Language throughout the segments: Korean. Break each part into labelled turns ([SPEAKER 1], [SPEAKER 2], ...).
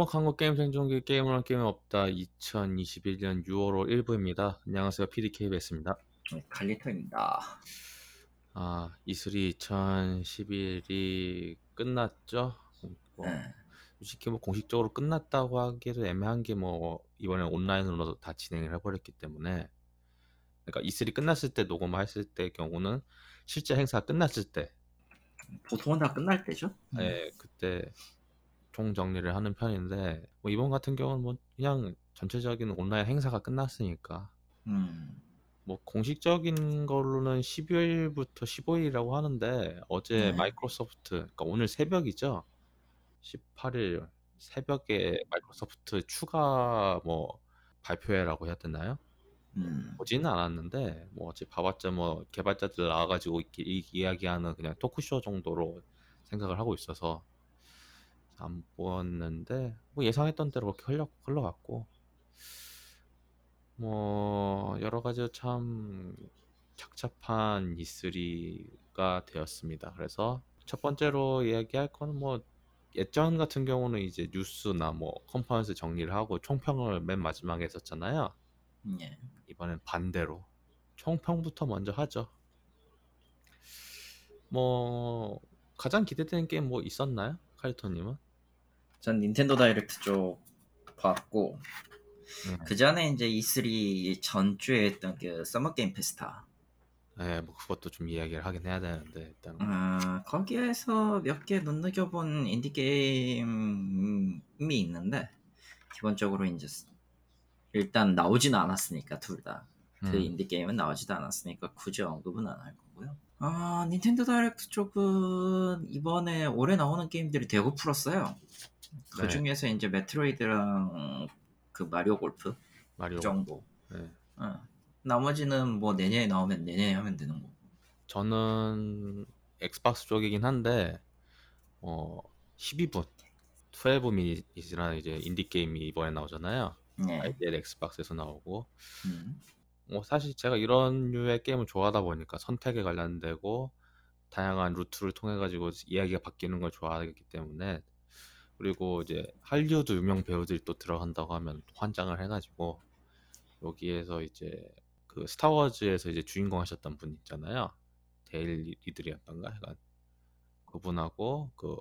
[SPEAKER 1] 제목 한국 게임 생존기 게임을 한 게임은 없다 2021년 6월 1부입니다. 안녕하세요 PDKBS입니다.
[SPEAKER 2] 네, 칼리터입니다.
[SPEAKER 1] 아 E3 2011이 끝났죠? 뭐,
[SPEAKER 2] 네.
[SPEAKER 1] 솔직히 뭐 공식적으로 끝났다고 하기도 애매한 게 뭐 이번에 온라인으로 다 진행을 해버렸기 때문에 그러니까 E3 끝났을 때 녹음했을 때 경우는 실제 행사 끝났을 때
[SPEAKER 2] 보통은 다 끝날 때죠.
[SPEAKER 1] 예, 그때 총 정리를 하는 편인데 뭐 이번 같은 경우는 뭐 그냥 전체적인 온라인 행사가 끝났으니까
[SPEAKER 2] 음.
[SPEAKER 1] 뭐 공식적인 걸로는 12일부터 15일이라고 하는데 어제
[SPEAKER 2] 네.
[SPEAKER 1] 마이크로소프트 그러니까 오늘 새벽이죠 18일 새벽에 마이크로소프트 추가 뭐 발표회라고 해야 되나요?
[SPEAKER 2] 음.
[SPEAKER 1] 보지는 않았는데 뭐 어제 봐봤자 뭐 개발자들 나와가지고 이렇게 이- 이야기하는 그냥 토크쇼 정도로 생각을 하고 있어서 안 보았는데 뭐 예상했던 대로 그렇게 흘러 흘러갔고 뭐 여러 가지 참 착잡한 E3가 되었습니다. 그래서 첫 번째로 이야기할 거는 뭐 예전 같은 경우는 이제 뉴스나 뭐 컨퍼런스 정리를 하고 총평을 맨 마지막에 했었잖아요.
[SPEAKER 2] 예.
[SPEAKER 1] 이번엔 반대로 총평부터 먼저 하죠. 뭐 가장 기대되는 게임 뭐 있었나요, 카리토님은?
[SPEAKER 2] 전 닌텐도 다이렉트 쪽 봤고
[SPEAKER 1] 네.
[SPEAKER 2] 그 전에 이제 E3 전주에 했던 그 서머 게임 페스타.
[SPEAKER 1] 네, 뭐 그것도 좀 이야기를 하긴 해야 되는데 일단
[SPEAKER 2] 아, 거기에서 몇 개 눈여겨본 인디 게임이 있는데 기본적으로 이제 일단 나오지는 않았으니까 둘 다. 그
[SPEAKER 1] 음,
[SPEAKER 2] 인디 게임은 나오지도 않았으니까 굳이 언급은 안 할 거고요. 아 닌텐도 다이렉트 쪽은 이번에 올해 나오는 게임들이 대거 풀었어요. 그
[SPEAKER 1] 네.
[SPEAKER 2] 중에서 이제 메트로이드랑 그 마리오 골프
[SPEAKER 1] 마리오.
[SPEAKER 2] 그 정도.
[SPEAKER 1] 네.
[SPEAKER 2] 어. 나머지는 뭐 내년에 나오면 내년에 하면 되는 거고.
[SPEAKER 1] 저는 엑스박스 쪽이긴 한데 어 12분 12 Minute이라는 이제 인디 게임이 이번에 나오잖아요.
[SPEAKER 2] 네.
[SPEAKER 1] 아이디어 엑스박스에서 나오고
[SPEAKER 2] 음.
[SPEAKER 1] 뭐 사실 제가 이런 류의 게임을 좋아하다 보니까 선택에 관련되고 다양한 루트를 통해 가지고 이야기가 바뀌는 걸 좋아하기 때문에 그리고 이제 할리우드 유명 배우들이 또 들어간다고 하면 또 환장을 해가지고 여기에서 이제 그 스타워즈에서 이제 주인공 하셨던 분 있잖아요. 데이지 리들리였던가? 약간 그분하고 그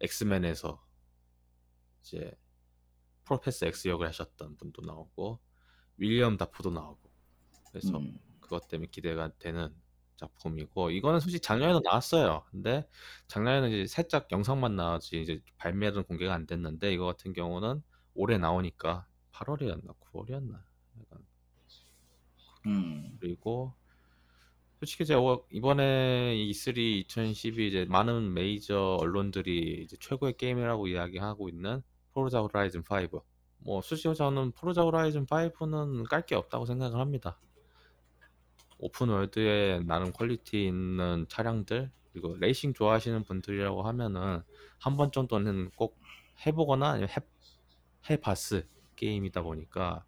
[SPEAKER 1] 엑스맨에서 이제 프로페서 엑스 역을 하셨던 분도 나오고 윌렘 대포도 나오고. 그래서
[SPEAKER 2] 음.
[SPEAKER 1] 그것 때문에 기대가 되는 작품이고 이거는 솔직히 작년에도 나왔어요. 근데 작년에는 이제 살짝 영상만 나왔지 이제 발매는 공개가 안 됐는데 이거 같은 경우는 올해 나오니까 8월이었나 9월이었나 약간
[SPEAKER 2] 음.
[SPEAKER 1] 그리고 솔직히 제가 이번에 E3 2021 이제 많은 메이저 언론들이 이제 최고의 게임이라고 이야기하고 있는 포르자 호라이즌 5. 뭐 솔직히 저는 포르자 호라이즌 5는 깔 게 없다고 생각을 합니다. open world에 나름 퀄리티 있는 차량들 그리고 레이싱 좋아하시는 분들이라고 하면은 한 번 정도는 꼭 해보거나 아니면 해, 해봤을 게임이다 보니까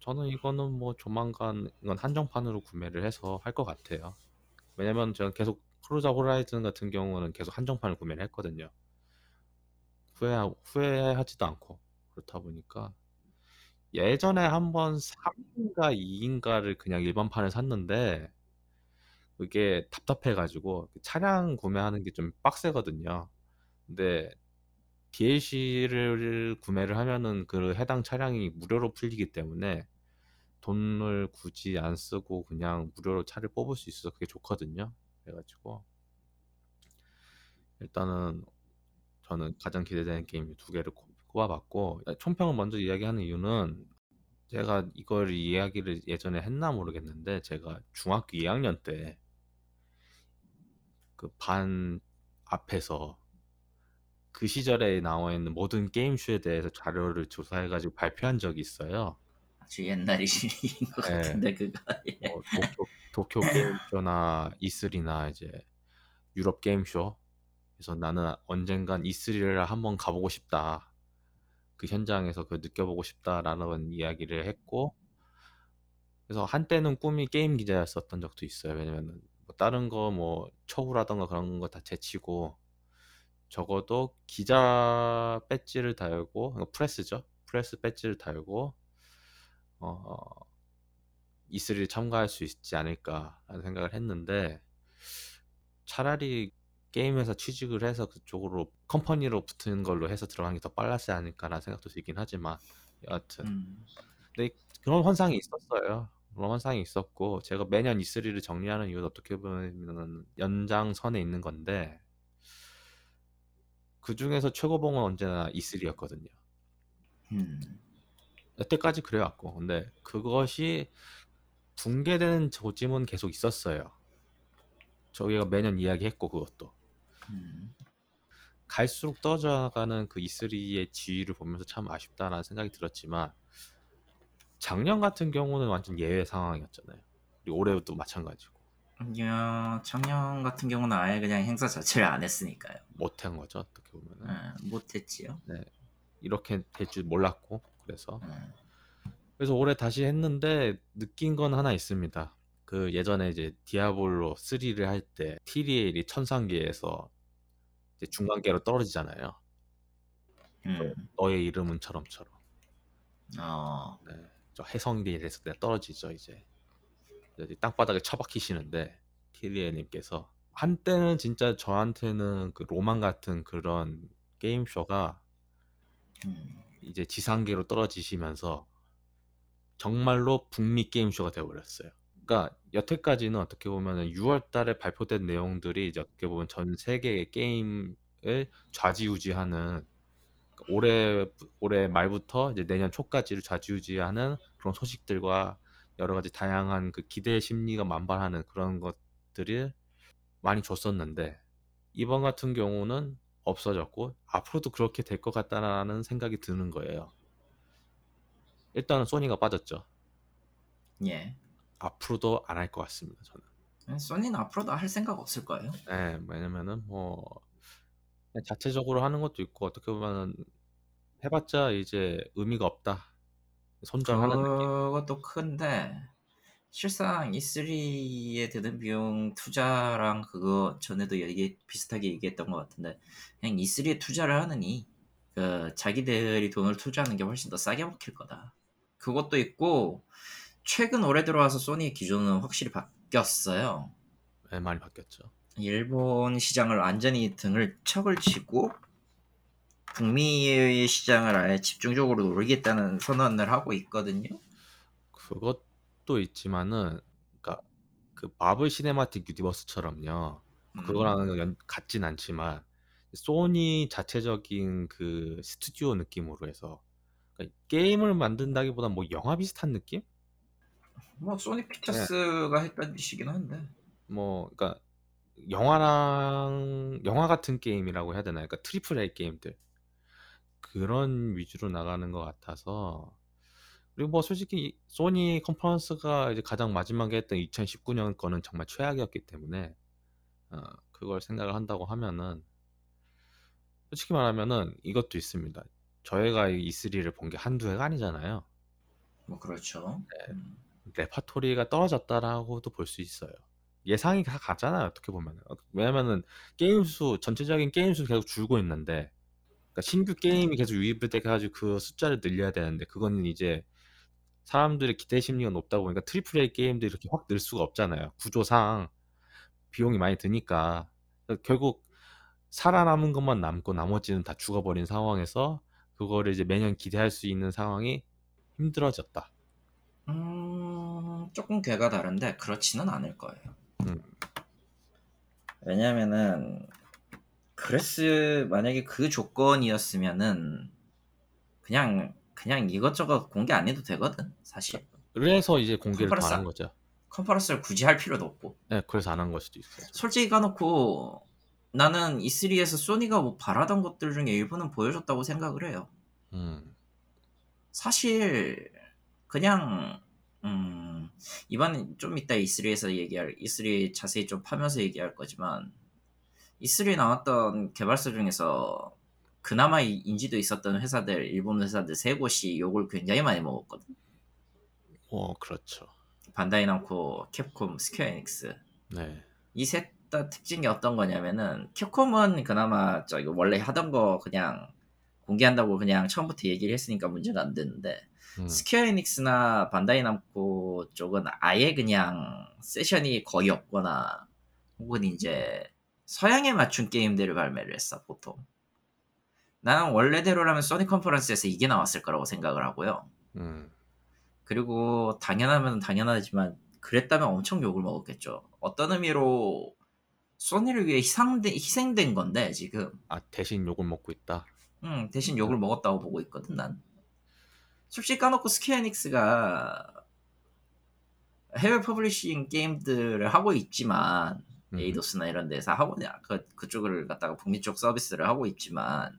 [SPEAKER 1] 저는 이거는 뭐 조만간 이건 한정판으로 구매를 해서 할 것 같아요. 왜냐면 저는 계속 포르자 호라이즌 같은 경우는 계속 한정판을 구매를 했거든요. 후회 후회하지도 않고 그렇다 보니까 예전에 한번 3인가 2인가를 그냥 일반판을 샀는데 그게 답답해가지고 차량 구매하는 게 좀 빡세거든요. 근데 DLC를 구매를 하면은 그 해당 차량이 무료로 풀리기 때문에 돈을 굳이 안 쓰고 그냥 무료로 차를 뽑을 수 있어서 그게 좋거든요. 그래가지고 일단은 저는 가장 기대되는 게임 두 개를 꼽- 꼽아봤고 총평을 먼저 이야기하는 이유는 제가 이걸 이야기를 예전에 했나 모르겠는데 제가 중학교 2학년 때 그 반 앞에서 그 시절에 나와 있는 모든 게임쇼에 대해서 자료를 조사해가지고 발표한 적이 있어요.
[SPEAKER 2] 아주 옛날 일인 것
[SPEAKER 1] 네.
[SPEAKER 2] 같은데 그거. 예.
[SPEAKER 1] 뭐 도쿄, 도쿄 게임쇼나 E3나 이제 유럽 게임쇼. 그래서 나는 언젠간 E3를 한번 가보고 싶다. 그 현장에서 그 느껴보고 싶다라는 이야기를 했고, 그래서 한때는 꿈이 게임 기자였었던 적도 있어요. 왜냐면은 뭐 다른 거 뭐 처우라던가 그런 거 다 제치고 적어도 기자 배지를 달고 그러니까 프레스죠. 프레스 배지를 달고 어, E3를 참가할 수 있지 않을까라는 생각을 했는데 차라리 게임 회사 취직을 해서 그쪽으로 company로 붙는 걸로 해서 들어가는 게 더 빨랐지 않을까라는 생각도 들긴 하지만 여하튼
[SPEAKER 3] 음.
[SPEAKER 1] 근데 그런 환상이 있었어요. 그런 환상이 있었고 제가 매년 E3를 정리하는 이유도 어떻게 보면 연장선에 있는 건데 그 중에서 최고봉은 언제나 E3였거든요.
[SPEAKER 3] 음.
[SPEAKER 1] 여태까지 그래왔고 근데 그것이 붕괴되는 조짐은 계속 있었어요. 저희가 매년 이야기했고 그것도
[SPEAKER 3] 음.
[SPEAKER 1] 갈수록 떨어져가는 그 E3의 지위를 보면서 참 아쉽다라는 생각이 들었지만 작년 같은 경우는 완전 예외 상황이었잖아요. 그리고 올해도 마찬가지고
[SPEAKER 3] 야, 작년 같은 경우는 아예 그냥 행사 자체를 안 했으니까요.
[SPEAKER 1] 못한 거죠 어떻게 보면은
[SPEAKER 3] 예, 못했지요.
[SPEAKER 1] 이렇게 될 줄 몰랐고 그래서
[SPEAKER 3] 예.
[SPEAKER 1] 그래서 올해 다시 했는데 느낀 건 하나 있습니다. 그 예전에 이제 디아블로 3를 할 때 티리엘이 천상계에서 이제 중간계로 떨어지잖아요.
[SPEAKER 3] 음.
[SPEAKER 1] 너의 이름은 처럼처럼.
[SPEAKER 3] 어.
[SPEAKER 1] 네. 저 해성계에서 내가 떨어지죠 이제. 이제 땅바닥에 처박히시는데 티리엘님께서 한때는 진짜 저한테는 그 로망 같은 그런 게임 쇼가
[SPEAKER 3] 음.
[SPEAKER 1] 이제 지상계로 떨어지시면서 정말로 북미 게임 쇼가 되어버렸어요. 그러니까 여태까지는 어떻게 보면 6월 달에 발표된 내용들이 이제 어떻게 보면 전 세계의 게임을 좌지우지하는 올해 올해 말부터 이제 내년 초까지를 좌지우지하는 그런 소식들과 여러 가지 다양한 그 기대 심리가 만발하는 그런 것들을 많이 줬었는데 이번 같은 경우는 없어졌고 앞으로도 그렇게 될 것 같다라는 생각이 드는 거예요. 일단은 소니가 빠졌죠.
[SPEAKER 3] 예.
[SPEAKER 1] 앞으로도 안 할 것 같습니다. 저는.
[SPEAKER 3] 소니는 앞으로도 할 생각 없을 거예요.
[SPEAKER 1] 네, 왜냐면은 뭐 자체적으로 하는 것도 있고 어떻게 보면은 해봤자 이제 의미가 없다. 손절하는.
[SPEAKER 3] 그것도 큰데 실상 E3에 드는 비용 투자랑 그거 전에도 얘기 비슷하게 얘기했던 것 같은데 그냥 E3에 투자를 하느니 그 자기들이 돈을 투자하는 게 훨씬 더 싸게 먹힐 거다. 그것도 있고 최근 올해 들어와서 소니의 기조는 확실히 바뀌었어요.
[SPEAKER 1] 네, 많이 바뀌었죠.
[SPEAKER 3] 일본 시장을 완전히 등을 척을 치고 북미 시장을 아예 집중적으로 노리겠다는 선언을 하고 있거든요.
[SPEAKER 1] 그것도 있지만은 그러니까 그 마블 시네마틱 유니버스처럼요.
[SPEAKER 3] 음.
[SPEAKER 1] 그거랑은 연- 같진 않지만 소니 자체적인 그 스튜디오 느낌으로 해서 그러니까 게임을 만든다기보다 뭐 영화 비슷한 느낌?
[SPEAKER 3] 뭐 소니 피처스가 했던 짓이긴 한데
[SPEAKER 1] 뭐 그러니까 영화랑 영화 같은 게임이라고 해야 되나? 그러니까 triple A 게임들 그런 위주로 나가는 것 같아서 그리고 뭐 솔직히 이 소니 컨퍼런스가 이제 가장 마지막에 했던 2019년 거는 정말 최악이었기 때문에 어, 그걸 생각을 한다고 하면은 솔직히 말하면은 이것도 있습니다. 저희가 이 E3를 본 게 한두 해가 아니잖아요.
[SPEAKER 3] 뭐 그렇죠.
[SPEAKER 1] 네.
[SPEAKER 3] 음.
[SPEAKER 1] 레파토리가 떨어졌다라고도 볼 수 있어요. 예상이 다 같잖아요. 어떻게 보면 왜냐면은 게임 수 전체적인 게임 수 계속 줄고 있는데 그러니까 신규 게임이 계속 유입이 돼가지고 그 숫자를 늘려야 되는데 그거는 이제 사람들의 기대 심리가 높다 보니까 triple A 게임들이 이렇게 확 늘 수가 없잖아요. 구조상 비용이 많이 드니까 그래서 결국 살아남은 것만 남고 나머지는 다 죽어버린 상황에서 그거를 이제 매년 기대할 수 있는 상황이 힘들어졌다.
[SPEAKER 3] 음, 조금 괴가 다른데 그렇지는 않을 거예요.
[SPEAKER 1] 음.
[SPEAKER 3] 왜냐면은 그레스 만약에 그 조건이었으면은 그냥 그냥 이것저것 공개 안 해도 되거든 사실
[SPEAKER 1] 그래서 이제 공개를 더
[SPEAKER 3] 컨퍼런스
[SPEAKER 1] 안한 거죠.
[SPEAKER 3] 컨퍼런스를 굳이 할 필요도 없고
[SPEAKER 1] 네, 그래서 안 한 걸 수도 있어요.
[SPEAKER 3] 솔직히 까놓고 나는 E3에서 소니가 뭐 바라던 것들 중에 일부는 보여줬다고 생각을 해요.
[SPEAKER 1] 음,
[SPEAKER 3] 사실 그냥 음, 이번 좀 이따 E3에서 얘기할 E3 자세히 좀 파면서 얘기할 거지만 E3에 나왔던 개발사 중에서 그나마 이- 인지도 있었던 회사들 일본 회사들 세 곳이 욕을 굉장히 많이 먹었거든.
[SPEAKER 1] 뭐 그렇죠.
[SPEAKER 3] 반다이 남코, 캡콤, 스퀘어 에닉스
[SPEAKER 1] 네,
[SPEAKER 3] 이 셋 다 특징이 어떤 거냐면은 캡콤은 그나마 저기 원래 하던 거 그냥 공개한다고 그냥 처음부터 얘기를 했으니까 문제가 안 되는데
[SPEAKER 1] 음.
[SPEAKER 3] 스퀘어 에닉스나 반다이 남코 쪽은 아예 그냥 세션이 거의 없거나 혹은 이제 서양에 맞춘 게임들을 발매를 했어 보통 나는 원래대로라면 소니 컨퍼런스에서 이게 나왔을 거라고 생각을 하고요
[SPEAKER 1] 음.
[SPEAKER 3] 그리고 당연하면 당연하지만 그랬다면 엄청 욕을 먹었겠죠 어떤 의미로 소니를 위해 희생된, 희생된 건데 지금
[SPEAKER 1] 아 대신 욕을 먹고 있다.
[SPEAKER 3] 음, 대신 욕을 먹었다고 보고 있거든 난 솔직히 까놓고 스퀘어 에닉스가 해외 publishing 게임들을 하고 있지만
[SPEAKER 1] 음.
[SPEAKER 3] 에이도스나 이런 데서 하고 그 그쪽을 갖다가 북미 쪽 서비스를 하고 있지만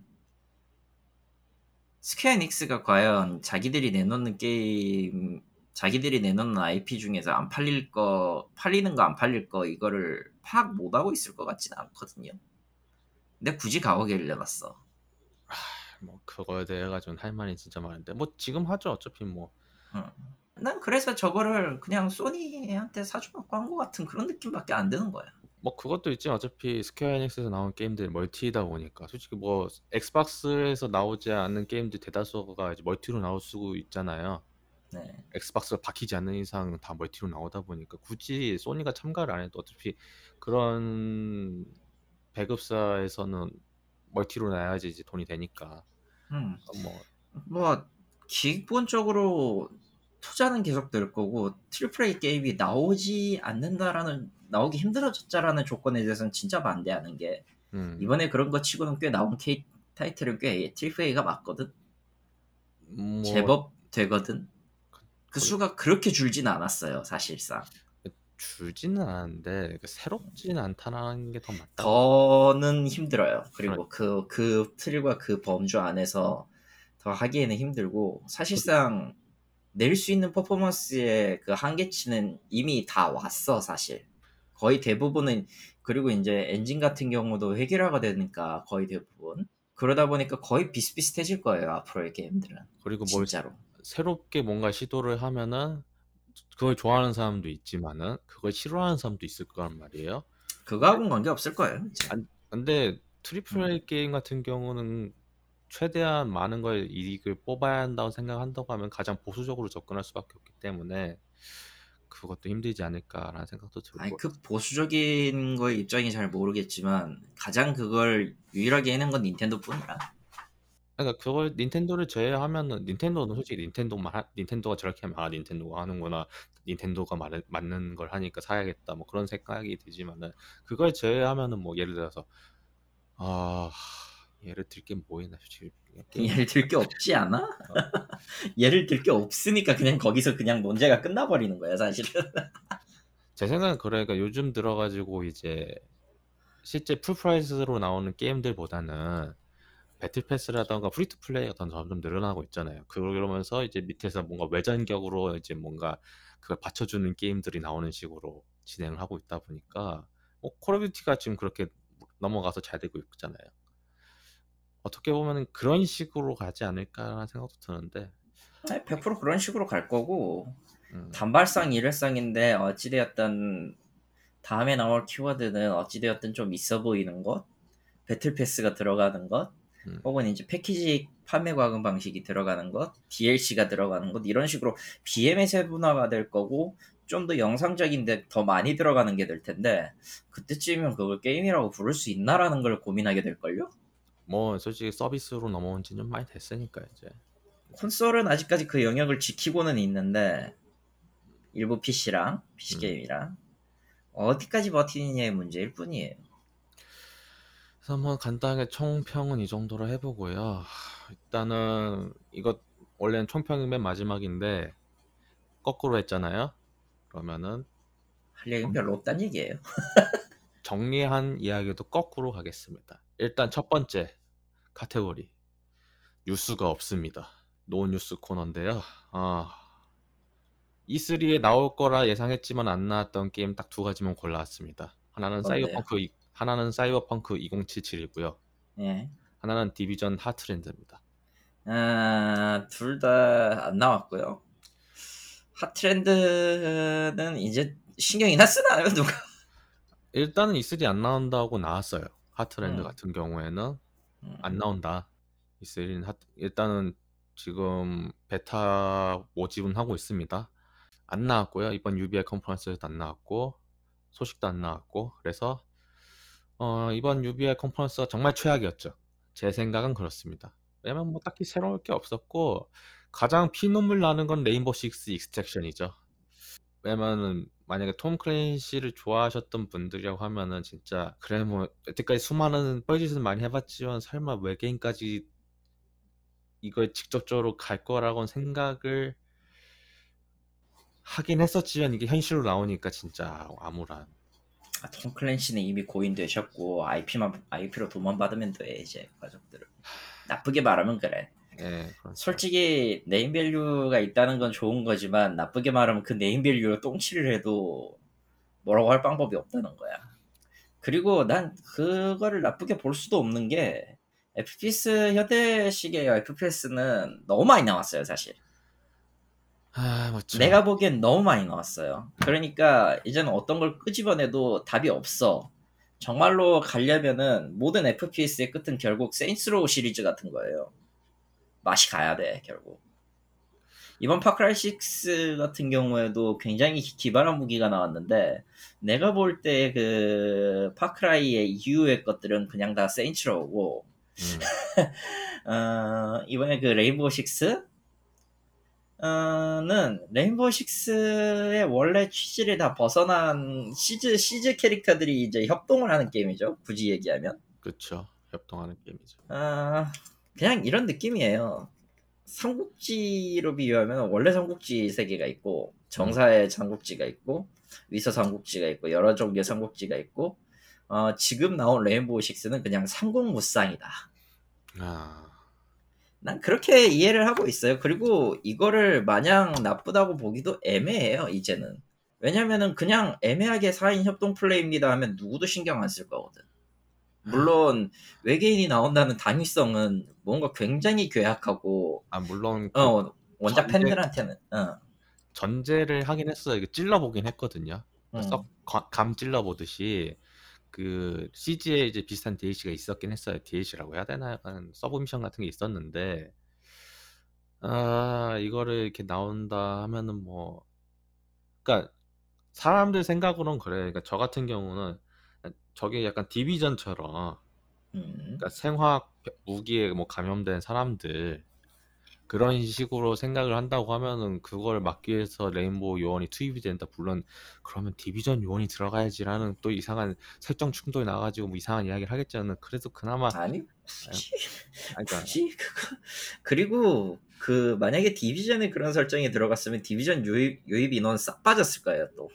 [SPEAKER 3] 스퀘어 에닉스가 과연 자기들이 내놓는 게임 자기들이 내놓는 IP 중에서 안 팔릴 거 팔리는 거 안 팔릴 거 이거를 파악 못 하고 있을 것 같지는 않거든요. 근데 굳이 가오게를 내놨어.
[SPEAKER 1] 뭐 그거에 대해 가지고는 할 말이 진짜 많은데 뭐 지금 하죠 어차피 뭐
[SPEAKER 3] 난 그래서 저거를 그냥 소니한테 사주고 한 것 같은 그런 느낌밖에 안 드는 거야.
[SPEAKER 1] 뭐 그것도 있지만 어차피 스퀘어 에닉스에서 나온 게임들이 멀티이다 보니까 솔직히 뭐 엑스박스에서 나오지 않는 게임들 대다수가 이제 멀티로 나올 수 있잖아요.
[SPEAKER 3] 네.
[SPEAKER 1] 엑스박스가 박히지 않는 이상 다 멀티로 나오다 보니까 굳이 소니가 참가를 안 해도 어차피 그런 배급사에서는 멀티로 나야지 이제 돈이 되니까
[SPEAKER 3] 음.
[SPEAKER 1] 뭐
[SPEAKER 3] 뭐 기본적으로 투자는 계속 될 거고 triple A 게임이 나오지 않는다라는 나오기 힘들어졌다라는 조건에 대해서는 진짜 반대하는 게
[SPEAKER 1] 음,
[SPEAKER 3] 이번에 그런 거 치고는 꽤 나온 K 타이틀은 꽤 triple A가 맞거든.
[SPEAKER 1] 뭐
[SPEAKER 3] 제법 되거든. 그 수가 그렇게 줄진 않았어요, 사실상.
[SPEAKER 1] 줄지는 않았는데 그 새롭지는 않다는 게 더 맞다.
[SPEAKER 3] 더는 힘들어요. 그리고 그, 그 틀과 그 범주 안에서 더 하기에는 힘들고, 사실상 낼 수 있는 퍼포먼스의 그 한계치는 이미 다 왔어, 사실. 거의 대부분은, 그리고 이제 엔진 같은 경우도 해결화가 되니까 거의 대부분. 그러다 보니까 거의 비슷비슷해질 거예요, 앞으로의 게임들은.
[SPEAKER 1] 그리고 뭘
[SPEAKER 3] 진짜로.
[SPEAKER 1] 새롭게 뭔가 시도를 하면은 그걸 좋아하는 사람도 있지만은 그걸 싫어하는 사람도 있을 거란 말이에요.
[SPEAKER 3] 그거하고는 관계 없을 거예요. 이제.
[SPEAKER 1] 근데 triple A 게임 같은 경우는 최대한 많은 걸 이익을 뽑아야 한다고 생각한다고 하면 가장 보수적으로 접근할 수밖에 없기 때문에 그것도 힘들지 않을까라는 생각도 들고
[SPEAKER 3] 아니 그 보수적인 거의 입장이 잘 모르겠지만 가장 그걸 유일하게 해낸 건 닌텐도뿐이라.
[SPEAKER 1] 그러니까 그걸 닌텐도를 제외하면은 닌텐도는 솔직히 닌텐도만 하- 닌텐도가 저렇게 하면 아 닌텐도가 하는구나 닌텐도가 말, 맞는 걸 하니까 사야겠다 뭐 그런 생각이 들지만은 그걸 제외하면은 뭐 예를 들어서 아 예를 들 게 뭐 있나 솔직히
[SPEAKER 3] 예를 들게 없지 않아? 예를 들 게 없으니까 그냥 거기서 그냥 논제가 끝나버리는 거야 사실은.
[SPEAKER 1] 제 생각은 그러니까 요즘 들어 가지고 이제 실제 full price로 나오는 게임들보다는 battle pass라던가 free to play가 더 점점 늘어나고 있잖아요. 그러면서 이제 밑에서 뭔가 외전격으로 이제 뭔가 그걸 받쳐주는 게임들이 나오는 식으로 진행을 하고 있다 보니까 뭐 콜 오브 듀티가 지금 그렇게 넘어가서 잘 되고 있잖아요. 어떻게 보면 그런 식으로 가지 않을까라는 생각도 드는데
[SPEAKER 3] 아니, 100% 그런 식으로 갈 거고
[SPEAKER 1] 음,
[SPEAKER 3] 단발상 일회상인데 어찌되었든 다음에 나올 키워드는 어찌되었든 좀 있어 보이는 것, 배틀 패스가 들어가는 것,
[SPEAKER 1] 음.
[SPEAKER 3] 혹은 이제 패키지 판매 과금 방식이 들어가는 것, DLC가 들어가는 것 이런 식으로 BM의 세분화가 될 거고 좀 더 영상적인데 더 많이 들어가는 게 될 텐데 그때쯤이면 그걸 게임이라고 부를 수 있나라는 걸 고민하게 될 걸요.
[SPEAKER 1] 뭐 솔직히 서비스로 넘어온 지 좀 많이 됐으니까 이제
[SPEAKER 3] 콘솔은 아직까지 그 영역을 지키고는 있는데 일부 PC랑 PC
[SPEAKER 1] 음.
[SPEAKER 3] 게임이랑 어디까지 버티느냐의 문제일 뿐이에요.
[SPEAKER 1] 그래서 한번 간단하게 총평은 이 정도로 해보고요. 일단은 이거 원래는 총평이 맨 마지막인데 거꾸로 했잖아요. 그러면은
[SPEAKER 3] 할 얘기는 별로 없단 얘기예요.
[SPEAKER 1] 정리한 이야기도 거꾸로 가겠습니다. 일단 첫 번째 카테고리 뉴스가 없습니다. no news 코너인데요. 아 E3에 나올 거라 예상했지만 안 나왔던 게임 딱 두 가지만 골라왔습니다. 하나는? 사이버펑크 이- 하나는 사이버펑크 2077이고요.
[SPEAKER 3] 예.
[SPEAKER 1] 하나는 디비전 하트랜드입니다.
[SPEAKER 3] 아, 둘 다 안 나왔고요. 하트랜드는 이제 신경이나 쓰나요 누가?
[SPEAKER 1] 일단은 E3 안 나온다고 나왔어요. 하트랜드
[SPEAKER 3] 음.
[SPEAKER 1] 같은 경우에는
[SPEAKER 3] 음.
[SPEAKER 1] 안 나온다. E3는 하, 일단은 지금 베타 모집은 하고 있습니다. 안 나왔고요. 이번 UBI 컨퍼런스에도 안 나왔고 소식도 안 나왔고 그래서 어, 이번 UBI 컨퍼런스가 정말 최악이었죠. 제 생각은 그렇습니다. 왜냐면 뭐 딱히 새로울 게 없었고 가장 피눈물 나는 건 레인보우 식스 익스트랙션이죠. 왜냐면은 만약에 톰 클랜시를 좋아하셨던 분들이라고 하면은 진짜 그래 뭐 여태까지 수많은 뻘짓을 많이 해봤지만 설마 외계인까지 이걸 직접적으로 갈 거라고는 생각을 하긴 했었지만 이게 현실로 나오니까 진짜 암울한
[SPEAKER 3] 아, 톰 클랜시는 이미 고인 되셨고 IP만 IP로 돈만 받으면 돼 이제 가족들은 나쁘게 말하면 그래.
[SPEAKER 1] 예, 그런
[SPEAKER 3] 솔직히 name value가 있다는 건 좋은 거지만 나쁘게 말하면 그 name value로 똥칠을 해도 뭐라고 할 방법이 없다는 거야. 그리고 난 그거를 나쁘게 볼 수도 없는 게 FPS 현대식의 FPS는 너무 많이 나왔어요 사실.
[SPEAKER 1] 아, 맞죠.
[SPEAKER 3] 내가 보기엔 너무 많이 나왔어요. 그러니까 이제는 어떤 걸 끄집어내도 답이 없어. 정말로 가려면은 모든 FPS의 끝은 결국 세인스로우 시리즈 같은 거예요. 맛이 가야 돼 결국. 이번 파크라이 6 같은 경우에도 굉장히 기발한 무기가 나왔는데 내가 볼 때 그 파크라이의 이후의 것들은 그냥 다 세인츠로우고
[SPEAKER 1] 음,
[SPEAKER 3] 어, 이번에 그 레인보우 6 는 레인보우 식스의 원래 취지를 다 벗어난 시즈 시즈 캐릭터들이 이제 협동을 하는 게임이죠. 굳이 얘기하면
[SPEAKER 1] 그렇죠. 협동하는 게임이죠.
[SPEAKER 3] 아 그냥 이런 느낌이에요. 삼국지로 비유하면 원래 삼국지 세계가 있고 정사의 삼국지가 있고 위서 삼국지가 있고 여러 종류의 삼국지가 있고 어, 지금 나온 레인보우 식스는 그냥 삼국무쌍이다.
[SPEAKER 1] 아,
[SPEAKER 3] 난 그렇게 이해를 하고 있어요. 그리고 이거를 마냥 나쁘다고 보기도 애매해요, 이제는. 왜냐면은 그냥 애매하게 4인 협동 플레이입니다 하면 누구도 신경 안 쓸 거거든. 물론 외계인이 나온다는 당위성은 뭔가 굉장히 괴악하고
[SPEAKER 1] 아 물론 그
[SPEAKER 3] 어 원작
[SPEAKER 1] 전제-
[SPEAKER 3] 팬들한테는 어,
[SPEAKER 1] 전제를 하긴 했어요. 찔러보긴 했거든요.
[SPEAKER 3] 음.
[SPEAKER 1] 썩 가- 감 찔러보듯이 그 시즈에 이제 비슷한 DLC가 있었긴 했어요. DLC라고 해야 되나? 약간 sub mission 같은 게 있었는데 아 이거를 이렇게 나온다 하면은 뭐 그러니까 사람들 생각으로는 그래. 그러니까 저 같은 경우는 저게 약간 디비전처럼
[SPEAKER 3] 음.
[SPEAKER 1] 그러니까 생화학 무기에 뭐 감염된 사람들 그런 식으로 생각을 한다고 하면은 그걸 막기 위해서 레인보우 요원이 투입이 된다. 물론 그러면 디비전 요원이 들어가야지라는 또 이상한 설정 충돌이 나가지고 뭐 이상한 이야기를 하겠지만 그래도 그나마
[SPEAKER 3] 아니 굳이
[SPEAKER 1] 아니, 그러니까
[SPEAKER 3] 굳이 그거 그리고 그 만약에 디비전에 그런 설정이 들어갔으면 디비전 유입 유입 인원 싹 빠졌을 거예요 또.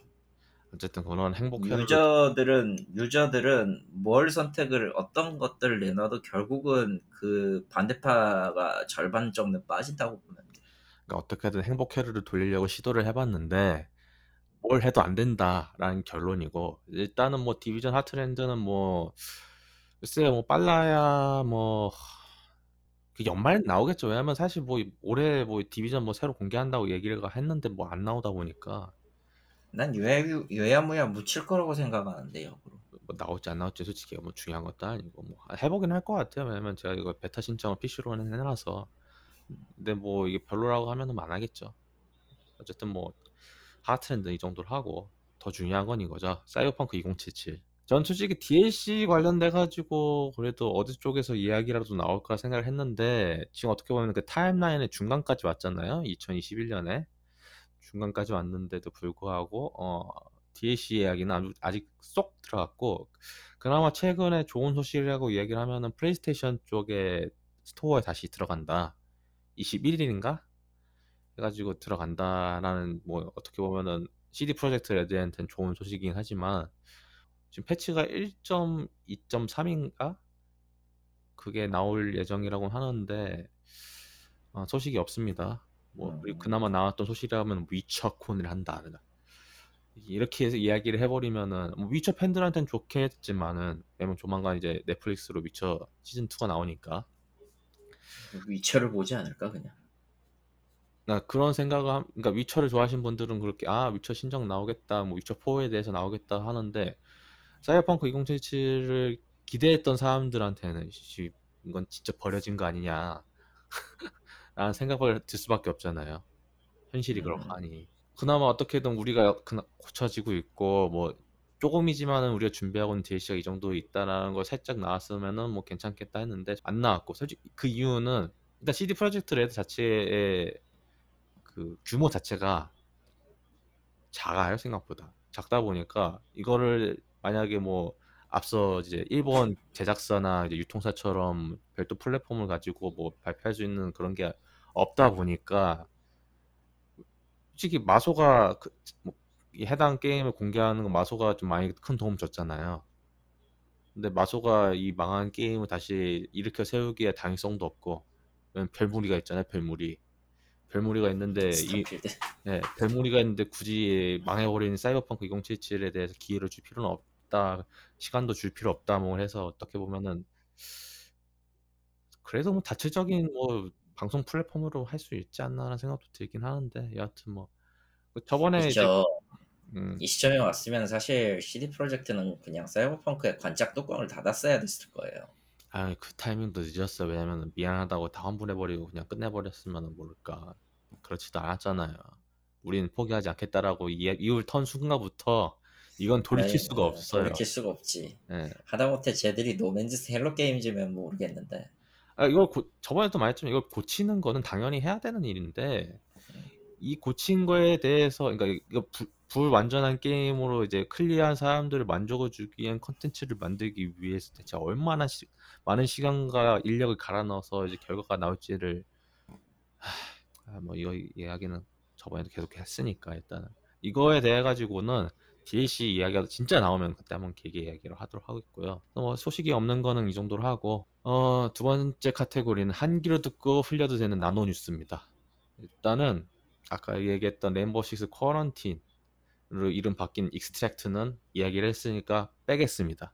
[SPEAKER 1] 어쨌든 그런 행복해를
[SPEAKER 3] 유저들은 유저들은 뭘 선택을 어떤 것들을 내놔도 결국은 그 반대파가 절반 정도 빠진다고 보면 돼.
[SPEAKER 1] 그러니까 어떻게든 행복 회로를 돌리려고 시도를 해봤는데 뭘 해도 안 된다라는 결론이고 일단은 뭐 디비전 하트랜드는 뭐 글쎄요 뭐 빨라야 뭐 그 연말에 나오겠죠 왜냐면 사실 뭐 올해 뭐 디비전 뭐 새로 공개한다고 얘기를 했는데 뭐 안 나오다 보니까
[SPEAKER 3] 난 유야 유야무야 묻힐 거라고 생각하는데 역으로.
[SPEAKER 1] 뭐 나올지 안 나올지 솔직히 뭐 중요한 것도 아니고 뭐 해보긴 할 것 같아요. 왜냐면 제가 이거 베타 신청을 PC로는 해놔서. 근데 뭐 이게 별로라고 하면은 안 하겠죠. 어쨌든 뭐 하트랜드 이 정도로 하고 더 중요한 건 이거죠. 사이버펑크 2077 전 솔직히 DLC 관련돼 가지고 그래도 어디 쪽에서 이야기라도 나올 거라 생각을 했는데 지금 어떻게 보면 그 타임라인의 중간까지 왔잖아요. 2021년에 중간까지 왔는데도 불구하고 어 DLC 이야기는 아직 쏙 들어갔고 그나마 최근에 좋은 소식이라고 이야기를 하면은 플레이스테이션 쪽에 스토어에 다시 들어간다. 21일인가? 해가지고 들어간다라는 뭐 어떻게 보면은 CD 프로젝트 레드한테는 좋은 소식이긴 하지만 지금 패치가 1.2.3인가? 그게 나올 예정이라고 하는데 어, 소식이 없습니다. 뭐 그리고
[SPEAKER 3] 음.
[SPEAKER 1] 그나마 나왔던 소식이라면 위쳐콘을 한다. 이렇게 해서 이야기를 해버리면은 뭐 위쳐 팬들한테는 좋겠지만은 왜냐면 조만간 이제 넷플릭스로 위쳐 시즌 2가 나오니까
[SPEAKER 3] 위쳐를 보지 않을까 그냥.
[SPEAKER 1] 나 그런 생각을 함, 그러니까 위쳐를 좋아하시는 분들은 그렇게 아 위쳐 신작 나오겠다 뭐 위쳐 4에 대해서 나오겠다 하는데 사이버펑크 2077을 기대했던 사람들한테는 씨, 이건 진짜 버려진 거 아니냐 라는 생각을 들 수밖에 없잖아요. 현실이
[SPEAKER 2] 음.
[SPEAKER 1] 그렇고 하니 그나마 어떻게든 우리가 그나- 고쳐지고 있고 뭐 조금이지만은 우리가 준비하고 있는 DLC가 이 정도 있다라는 거 살짝 나왔으면은 뭐 괜찮겠다 했는데 안 나왔고 솔직히 그 이유는 일단 CD 프로젝트 레드 자체의 그 규모 자체가 작아요 생각보다 작다 보니까 이거를 만약에 뭐 앞서 이제 일본 제작사나 이제 유통사처럼 별도 플랫폼을 가지고 뭐 발표할 수 있는 그런 게 없다 보니까 솔직히 마소가 그, 뭐, 이 해당 게임을 공개하는 건 마소가 좀 많이 큰 도움 줬잖아요. 근데 마소가 이 망한 게임을 다시 일으켜 세우기에 당위성도 없고 왜냐면 별무리가 있잖아요 별무리 별무리가 있는데 이
[SPEAKER 2] 스타필드.
[SPEAKER 1] 네, 별무리가 있는데 굳이 망해버린 사이버펑크 2077에 대해서 기회를 줄 필요는 없다 시간도 줄 필요 없다 뭐 해서 어떻게 보면은 그래도 뭐 다채적인 뭐 방송 플랫폼으로 할 수 있지 않나라는 생각도 들긴 하는데 여하튼 뭐 저번에 이제
[SPEAKER 2] 있죠.
[SPEAKER 1] 음,
[SPEAKER 2] 이 시점에 왔으면 사실 CD 프로젝트는 그냥 사이버펑크의 관짝 뚜껑을 닫았어야 됐을 거예요.
[SPEAKER 1] 아, 그 타이밍도 늦었어. 왜냐면 미안하다고 다 환불해버리고 그냥 끝내버렸으면 모를까. 그렇지도 않았잖아요. 우리는 포기하지 않겠다라고 이, 입을 턴 순간부터 이건 돌이킬
[SPEAKER 2] 아니,
[SPEAKER 1] 수가
[SPEAKER 2] 뭐,
[SPEAKER 1] 없어요.
[SPEAKER 2] 돌이킬 수가 없지.
[SPEAKER 1] 예.
[SPEAKER 2] 하다못해 쟤들이 노맨즈 헬로 게임즈면 모르겠는데.
[SPEAKER 1] 아, 이걸 고, 저번에도 말했지만 이걸 고치는 거는 당연히 해야 되는 일인데 이 고친 거에 대해서 그러니까 이거 불, 불완전한 게임으로 이제 클리어한 사람들을 만족을 주기 위한 컨텐츠를 만들기 위해서 대체 얼마나 시, 많은 시간과 인력을 갈아 넣어서 이제 결과가 나올지를 하, 아, 뭐 이거 이야기는 저번에도 계속 했으니까 일단은 이거에 대해 가지고는 DLC 이야기가 진짜 나오면 그때 한번 길게 이야기를 하도록 하고 있고요. 뭐 소식이 없는 거는 이 정도로 하고 어, 두 번째 카테고리는 한 귀로 듣고 흘려도 되는 나노 뉴스입니다. 일단은 아까 얘기했던 레인보우 식스 쿼런틴으로 이름 바뀐 익스트랙트는 이야기를 했으니까 빼겠습니다.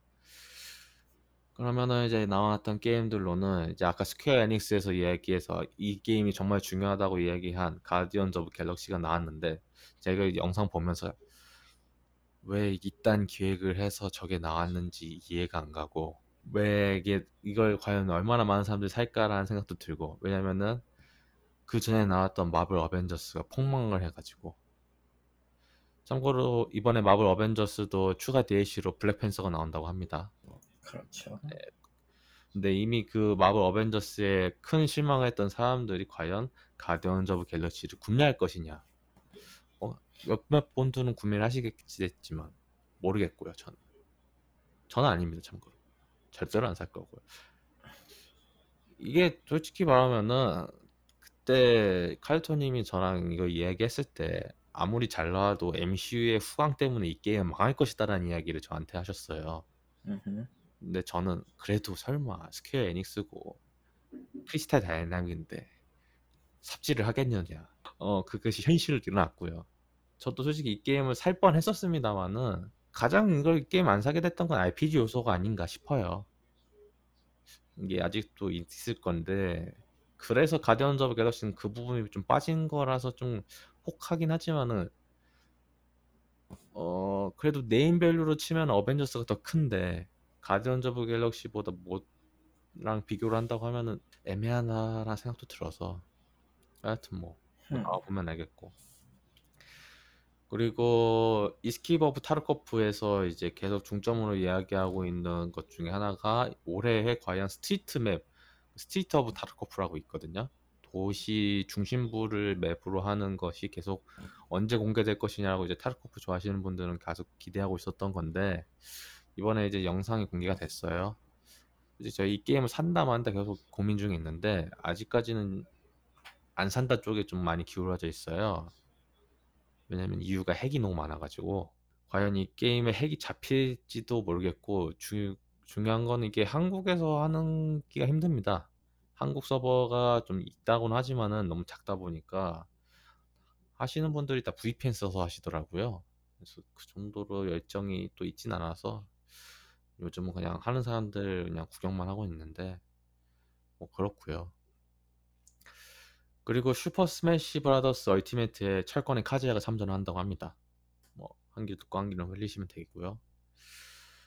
[SPEAKER 1] 그러면은 이제 나왔던 게임들로는 이제 아까 스퀘어 에닉스에서 이야기해서 이 게임이 정말 중요하다고 이야기한 가디언즈 오브 갤럭시가 나왔는데 제가 이 영상 보면서 왜 이딴 기획을 해서 저게 나왔는지 이해가 안 가고 왜 이게 이걸 과연 얼마나 많은 사람들이 살까라는 생각도 들고 왜냐면은 그 전에 나왔던 마블 어벤져스가 폭망을 해가지고 참고로 이번에 마블 어벤져스도 추가 DLC로 블랙팬서가 나온다고 합니다.
[SPEAKER 2] 그렇죠.
[SPEAKER 1] 근데 이미 그 마블 어벤져스에 큰 실망을 했던 사람들이 과연 가디언즈 오브 갤럭시를 구매할 것이냐 어, 몇몇 분들은 구매를 하시겠지만 모르겠고요 저는. 저는 아닙니다 참고로. 절대로 안 살 거고요. 이게 솔직히 말하면은 그때 칼토님이 저랑 이거 이야기했을 때 아무리 잘 나와도 MCU의 후광 때문에 이 게임 망할 것이다라는 이야기를 저한테 하셨어요. 근데 저는 그래도 설마 스퀘어 에닉스고 크리스탈 다이나믹인데 삽질을 하겠느냐. 어 그것이 현실로 일어났고요 저도 솔직히 이 게임을 살 뻔 했었습니다만은 가장 이걸 게임 안 사게 됐던 건 RPG 요소가 아닌가 싶어요. 이게 아직도 있을 건데 그래서 가디언즈 오브 갤럭시는 그 부분이 좀 빠진 거라서 좀 혹하긴 하지만은 어 그래도 name value로 치면 어벤져스가 더 큰데 Guardians of Galaxy보다 뭐랑 비교를 한다고 하면은 애매하나라는 생각도 들어서. 하여튼 뭐
[SPEAKER 2] 흠.
[SPEAKER 1] 나와보면 알겠고 그리고 Escape of Tarkov에서 이제 계속 중점으로 이야기하고 있는 것 중에 하나가 올해의 과연 street map Street of Tarkov라고 있거든요 도시 중심부를 map으로 하는 것이 계속 언제 공개될 것이냐고 이제 타르코프 좋아하시는 분들은 계속 기대하고 있었던 건데 이번에 이제 영상이 공개가 됐어요. 이제 저희 이 게임을 산다 만다 계속 고민 중에 있는데 아직까지는 안 산다 쪽에 좀 많이 기울어져 있어요. 왜냐면 이유가 핵이 너무 많아가지고 과연 이 게임에 핵이 잡힐지도 모르겠고 주, 중요한 건 이게 한국에서 하는 기가 힘듭니다. 한국 서버가 좀 있다고는 하지만은 너무 작다 보니까 하시는 분들이 다 VPN 써서 하시더라고요. 그래서 그 정도로 열정이 또 있진 않아서 요즘은 그냥 하는 사람들 그냥 구경만 하고 있는데 뭐 그렇고요. 그리고 Super Smash Brothers Ultimate에 철권의 카즈야가 참전을 한다고 합니다. 뭐 한 귀로 듣고 한 귀로 흘리시면 되겠고요.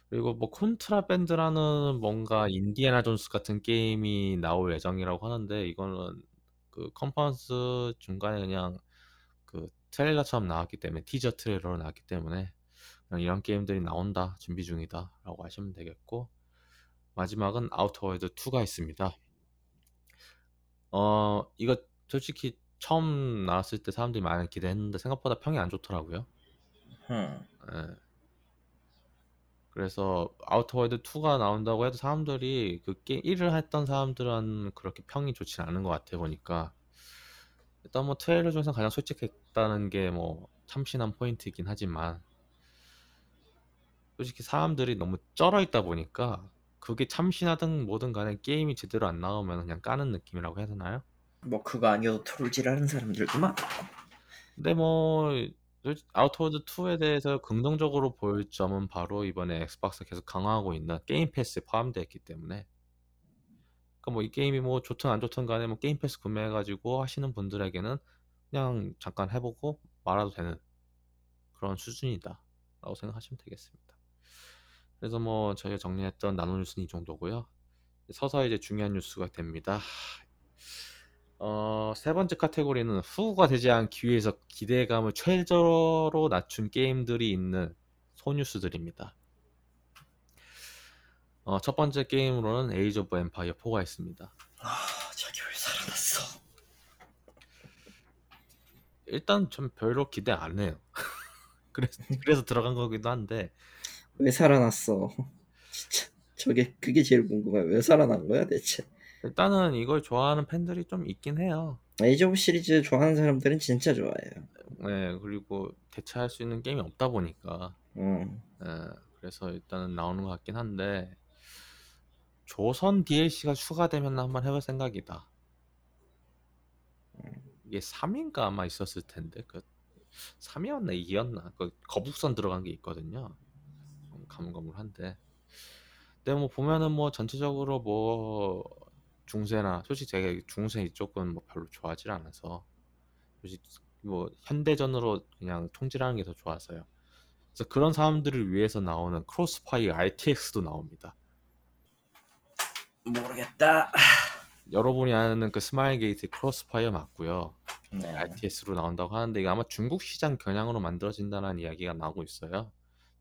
[SPEAKER 1] 그리고 뭐 Contraband라는 뭔가 인디애나 존스 같은 게임이 나올 예정이라고 하는데 이거는 그 컨퍼런스 중간에 그냥 그 트레일러처럼 나왔기 때문에 티저 트레일러로 나왔기 때문에 그냥 이런 게임들이 나온다 준비 중이다 라고 하시면 되겠고 마지막은 Outer World 2가 있습니다. 어 이거 솔직히 처음 나왔을 때 사람들이 많이 기대했는데 생각보다 평이 안 좋더라고요.
[SPEAKER 2] 음.
[SPEAKER 1] 예. 그래서 Outer World 2가 나온다고 해도 사람들이 그 게, 1을 했던 사람들은 그렇게 평이 좋지 않은 것 같아 보니까 일단 뭐 트레일러 중에서 가장 솔직했다는 게 뭐 참신한 포인트이긴 하지만 솔직히 사람들이 너무 쩔어 있다 보니까 그게 참신하든 뭐든 간에 게임이 제대로 안 나오면 그냥 까는 느낌이라고 해야 되나요?
[SPEAKER 2] 뭐 그거 아니어도 트롤질하는 사람들도 많고.
[SPEAKER 1] 근데 뭐 아우터워드 2에 대해서 긍정적으로 볼 점은 바로 이번에 Xbox가 계속 강화하고 있는 Game Pass에 포함되어 있기 때문에. 그러니까 뭐 이 게임이 뭐 좋든 안 좋든 간에 뭐 게임 패스 구매해가지고 하시는 분들에게는 그냥 잠깐 해보고 말아도 되는 그런 수준이다 라고 생각하시면 되겠습니다. 그래서 뭐 저희가 정리했던 나노 뉴스는 이 정도고요. 서서 이제 중요한 뉴스가 됩니다 어, 세 번째 카테고리는 후가 되지 않기 위해서 기대감을 최저로 낮춘 게임들이 있는 소뉴스들입니다. 어, 첫 번째 게임으로는 Age of Empire 4가 있습니다.
[SPEAKER 2] 아, 자기 왜 살아났어?
[SPEAKER 1] 일단 좀 별로 기대 안 해요. 그래서, 그래서 들어간 거기도 한데
[SPEAKER 3] 왜 살아났어? 진짜 저게 그게 제일 궁금해. 왜 살아난 거야 대체?
[SPEAKER 1] 일단은 이걸 좋아하는 팬들이 좀 있긴 해요.
[SPEAKER 3] Age of 시리즈 좋아하는 사람들은 진짜 좋아해요.
[SPEAKER 1] 네, 그리고 대체할 수 있는 게임이 없다 보니까
[SPEAKER 3] 음.
[SPEAKER 1] 네, 그래서 일단은 나오는 것 같긴 한데 조선 DLC가 추가되면 한번 해볼 생각이다. 이게 3인가 아마 있었을 텐데 그 3이었나 2였나 그 거북선 들어간 게 있거든요. 가물가물한데. 근데 뭐 보면은 뭐 전체적으로 뭐 중세나 솔직히 제가 중세 이쪽은 뭐 별로 좋아하지 않아서 솔직히 뭐 현대전으로 그냥 총질하는 게 더 좋아서요. 그래서 그런 사람들을 위해서 나오는 CrossFire RTS도 나옵니다.
[SPEAKER 2] 모르겠다.
[SPEAKER 1] 여러분이 아는 그 Smilegate CrossFire 맞고요.
[SPEAKER 2] 네.
[SPEAKER 1] RTS로 나온다고 하는데 이게 아마 중국 시장 겨냥으로 만들어진다는 이야기가 나오고 있어요.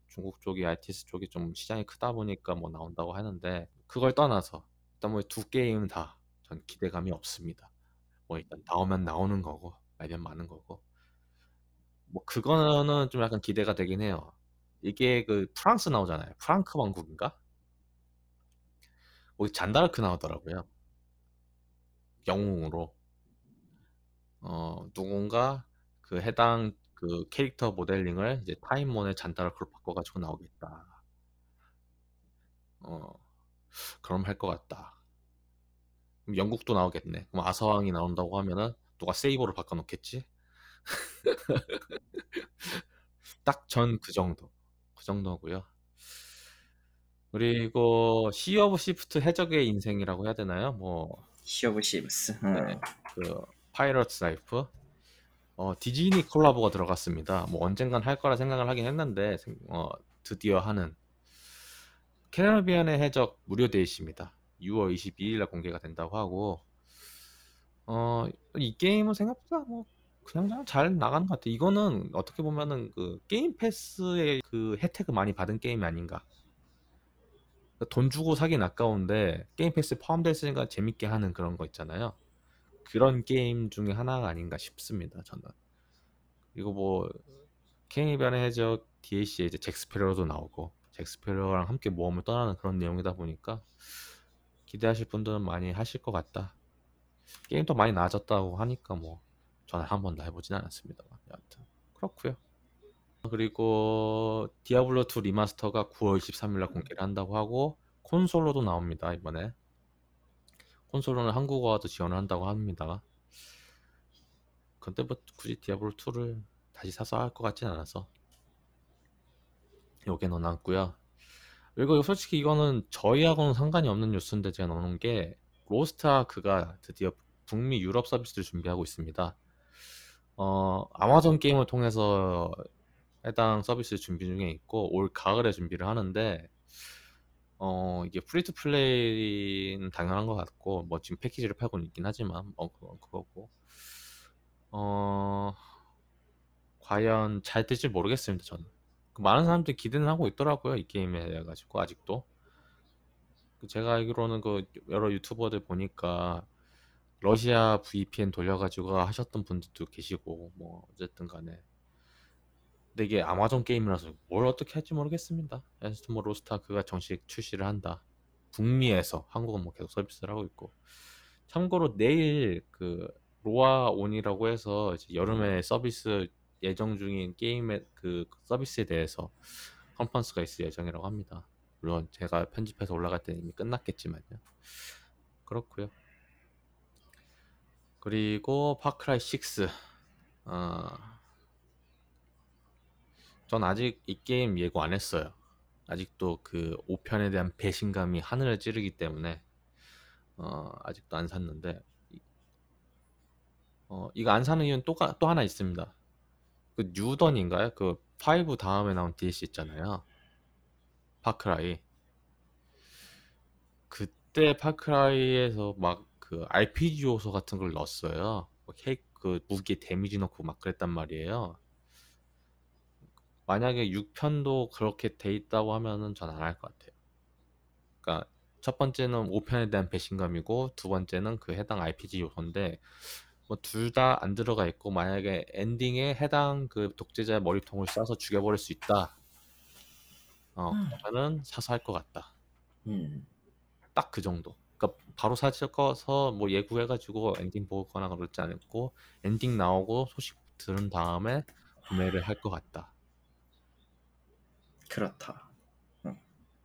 [SPEAKER 1] 중국 쪽이 RTS 쪽이 좀 시장이 크다 보니까 뭐 나온다고 하는데 그걸 떠나서 뭐 두 게임 다 전 기대감이 없습니다. 뭐 일단 나오면 나오는 거고 말면 마는 거고 뭐 그거는 좀 약간 기대가 되긴 해요. 이게 그 프랑스 나오잖아요. 프랑크 왕국인가? 거기 잔다르크 나오더라고요. 영웅으로. 어 누군가 그 해당 그 캐릭터 모델링을 이제 타임몬의 잔다르크로 바꿔가지고 나오겠다. 어 그럼 할 것 같다. 영국도 나오겠네. 그럼 아서왕이 나온다고 하면은 누가 세이버를 바꿔놓겠지? 딱 전 그 정도. 그 정도고요. 그리고 Sea of Thieves 해적의 인생이라고 해야 되나요? 뭐
[SPEAKER 2] Sea of Thieves.
[SPEAKER 1] 네, 그 Pirate's Life 어, 디즈니 콜라보가 들어갔습니다. 뭐 언젠간 할 거라 생각을 하긴 했는데 생- 어, 드디어 하는 캐리비안의 해적 무료 DLC입니다. 6월 22일에 공개가 된다고 하고 어, 이 게임은 생각보다 뭐 그냥 잘 나가는 것 같아요. 이거는 어떻게 보면은 그 Game Pass의 그 혜택을 많이 받은 게임이 아닌가. 돈 주고 사긴 아까운데 Game Pass 포함되어 있으니까 재밌게 하는 그런 거 있잖아요. 그런 게임 중에 하나가 아닌가 싶습니다. 저는. 그리고 뭐 캐리비안의 해적 DLC에 이제 잭 스패로우도 나오고 잭 스패로우랑 함께 모험을 떠나는 그런 내용이다 보니까 기대하실 분들은 많이 하실 것 같다. 게임도 많이 나아졌다고 하니까 뭐 저는 한 번도 해보진 않았습니다만 여하튼 그렇고요. 그리고 Diablo 2 리마스터가 9월 23일날 공개를 한다고 하고 콘솔로도 나옵니다 이번에. 콘솔로는 한국어화도 지원을 한다고 합니다. 근데 뭐 굳이 Diablo 2를 다시 사서 할 것 같진 않아서 요게 넣어놨고요. 그리고 솔직히 이거는 저희하고는 상관이 없는 뉴스인데 제가 넣어놓은 게 Lost Ark가 드디어 북미 유럽 서비스를 준비하고 있습니다. 어, Amazon Game을 통해서 해당 서비스 준비 중에 있고 올 가을에 준비를 하는데 어 이게 free to play는 당연한 것 같고 뭐 지금 패키지를 팔고는 있긴 하지만 뭐 그거 그거고 어 과연 잘 될지 모르겠습니다 저는 그 많은 사람들이 기대는 하고 있더라고요 이 게임에 대해 가지고 아직도 그 제가 알기로는 그 여러 유튜버들 보니까 러시아 VPN 돌려가지고 하셨던 분들도 계시고 뭐 어쨌든 간에 근데 이게 아마존 게임이라서 뭘 어떻게 할지 모르겠습니다. 에스트모 로스타크가 정식 출시를 한다. 북미에서 한국은 뭐 계속 서비스를 하고 있고 참고로 내일 그 로아 온이라고 해서 여름에 서비스 예정 중인 게임의 그 서비스에 대해서 컨퍼런스가 있을 예정이라고 합니다. 물론 제가 편집해서 올라갈 때는 이미 끝났겠지만요. 그렇고요. 그리고 파크라이 6. 어, 전 아직 이 게임 예고 안 했어요. 아직도 그 5편에 대한 배신감이 하늘을 찌르기 때문에 어, 아직도 안 샀는데 어, 이거 안 사는 이유는 또, 가- 또 하나 있습니다. 그 뉴던인가요? 그5 다음에 나온 DLC 있잖아요. 파크라이. 그때 파크라이에서 막 그 RPG 요소 같은 걸 넣었어요. 뭐 핵, 그 무기에 데미지 넣고 막 그랬단 말이에요. 만약에 6편도 그렇게 돼 있다고 하면은 전 안 할 것 같아요. 그러니까 첫 번째는 5편에 대한 배신감이고 두 번째는 그 해당 RPG 요소인데 뭐 둘 다 안 들어가 있고 만약에 엔딩에 해당 그 독재자 머리통을 쏴서 죽여버릴 수 있다. 어,
[SPEAKER 3] 음.
[SPEAKER 1] 그러면은 사서 할 것 같다.
[SPEAKER 3] 음.
[SPEAKER 1] 딱 그 정도. 그러니까 바로 사서 뭐 예고해가지고 엔딩 보거나 그러지 않고 엔딩 나오고 소식 들은 다음에 구매를 할 것 같다.
[SPEAKER 3] 그렇다.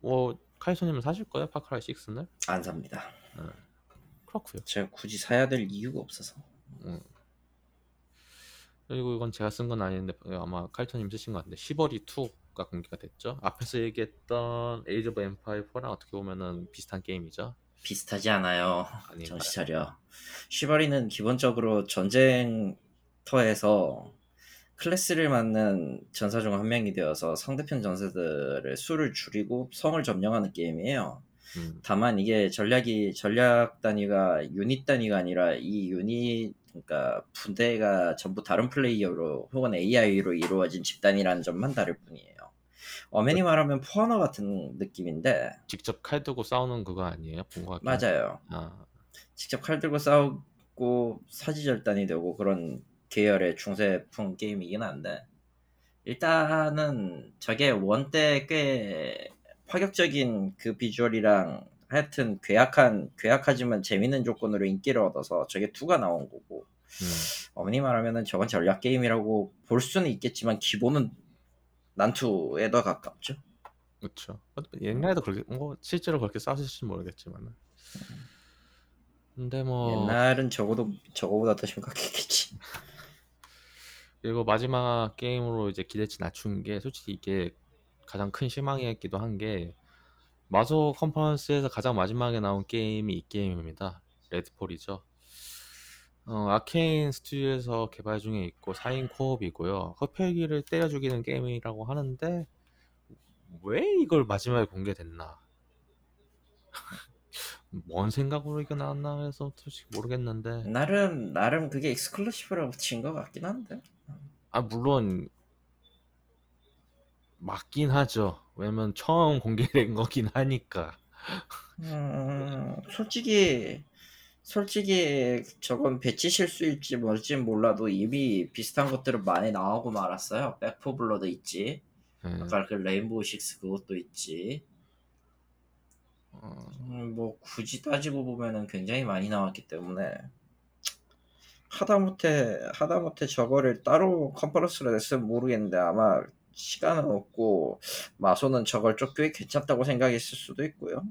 [SPEAKER 1] 뭐 카이소님은 사실 거예요 Far Cry 6는?
[SPEAKER 3] 안 삽니다.
[SPEAKER 1] 그렇고요.
[SPEAKER 3] 제가 굳이 사야 될 이유가 없어서.
[SPEAKER 1] 음. 그리고 이건 제가 쓴 건 아닌데 아마 칼토님 쓰신 것 같은데 Chivalry 2가 공개가 됐죠. 앞에서 얘기했던 Age of Empire 4랑 어떻게 보면은 비슷한 게임이죠.
[SPEAKER 3] 비슷하지 않아요.
[SPEAKER 1] 아닌가요?
[SPEAKER 3] 정신 차려. Chivalry는 기본적으로 전쟁터에서 클래스를 맡는 전사 중 한 명이 되어서 상대편 전사들의 수를 줄이고 성을 점령하는 게임이에요.
[SPEAKER 1] 음,
[SPEAKER 3] 다만 이게 전략이 전략 단위가 유닛 단위가 아니라 이 유닛 그러니까 부대가 전부 다른 플레이어로 혹은 AI로 이루어진 집단이라는 점만 다를 뿐이에요. 엄연히 말하면 For Honor 같은 느낌인데
[SPEAKER 1] 직접 칼 들고 싸우는 그거 아니에요? 본것 같긴 한데.
[SPEAKER 3] 맞아요.
[SPEAKER 1] 아,
[SPEAKER 3] 직접 칼 들고 싸우고 사지절단이 되고 그런 계열의 중세풍 게임이긴 한데 일단은 저게 원때 꽤 파격적인 그 비주얼이랑 하여튼 괴악한 괴악하지만 재밌는 조건으로 인기를 얻어서 저게 2가 나온 거고
[SPEAKER 1] 음,
[SPEAKER 3] 어머니 말하면은 저건 전략 게임이라고 볼 수는 있겠지만 기본은 난투에 더 가깝죠.
[SPEAKER 1] 그렇죠. 옛날에도 그렇게 뭐 실제로 그렇게 싸웠을지 모르겠지만은. 근데 뭐
[SPEAKER 3] 옛날은 적어도 저거보다 더 심각했겠지.
[SPEAKER 1] 그리고 마지막 게임으로 이제 기대치 낮춘 게 솔직히 이게 가장 큰 실망이었기도 한 게 마소 컨퍼런스에서 가장 마지막에 나온 게임이 이 게임입니다. 레드폴이죠. 어, 아케인 스튜디오에서 개발 중에 있고 4인 코업이고요. 흡혈귀를 때려 죽이는 게임이라고 하는데 왜 이걸 마지막에 공개됐나? 뭔 생각으로 이거 나왔나 해서 솔직히 모르겠는데
[SPEAKER 3] 나름 나름 그게 exclusive라고 친것 같긴 한데.
[SPEAKER 1] 아 물론 맞긴 하죠. 왜냐면 처음 공개된 거긴 하니까.
[SPEAKER 3] 음, 솔직히 솔직히 저건 배치 실수일지 뭘지 몰라도 이미 비슷한 것들은 많이 나오고 말았어요. Back 4 Blood도 있지.
[SPEAKER 1] 예.
[SPEAKER 3] 아까 그 Rainbow Six 그것도 있지.
[SPEAKER 1] 어,
[SPEAKER 3] 음, 뭐 굳이 따지고 보면은 굉장히 많이 나왔기 때문에 하다못해 하다못해 저거를 따로 컨퍼런스로 냈으면 모르겠는데 아마 시간은 없고 마소는 저걸 좀 꽤 괜찮다고 생각했을 수도 있고요.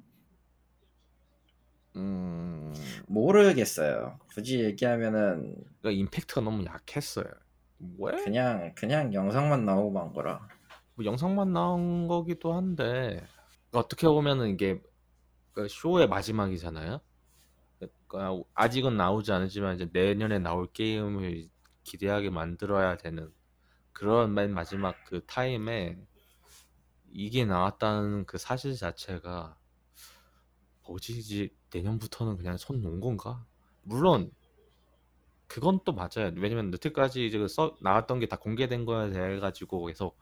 [SPEAKER 1] 음,
[SPEAKER 3] 모르겠어요. 굳이 얘기하면은
[SPEAKER 1] 그러니까 임팩트가 너무 약했어요. 왜?
[SPEAKER 3] 그냥 그냥 영상만 나오고 만 거라.
[SPEAKER 1] 뭐 영상만 나온 거기도 한데 어떻게 보면은 이게 그 쇼의 마지막이잖아요. 그러니까 아직은 나오지 않지만 이제 내년에 나올 게임을 기대하게 만들어야 되는 그런 맨 마지막 그 타임에 이게 나왔다는 그 사실 자체가 뭐지 내년부터는 그냥 손 놓은 건가? 물론 그건 또 맞아요. 왜냐면 여태까지 이제 그써 나왔던 게 다 공개된 거에 대해 가지고 계속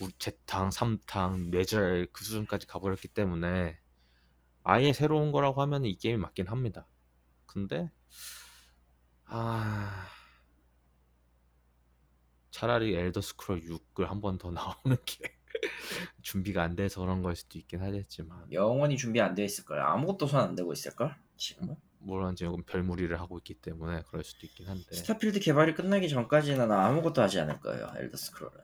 [SPEAKER 1] 우- 재탕, 삼탕, 뇌절 그 수준까지 가버렸기 때문에 아예 새로운 거라고 하면 이 게임이 맞긴 합니다. 근데 아 차라리 엘더 스크롤 6을 한 번 더 나오는 게 준비가 안 돼서 그런 걸 수도 있긴 하겠지만
[SPEAKER 3] 영원히 준비 안 돼 있을 거야. 아무것도 손 안 대고 있을 걸 지금은.
[SPEAKER 1] 물론 지금 별무리를 하고 있기 때문에 그럴 수도 있긴 한데
[SPEAKER 3] 스타필드 개발이 끝나기 전까지는 아무것도 하지 않을 거예요. 엘더 스크롤은.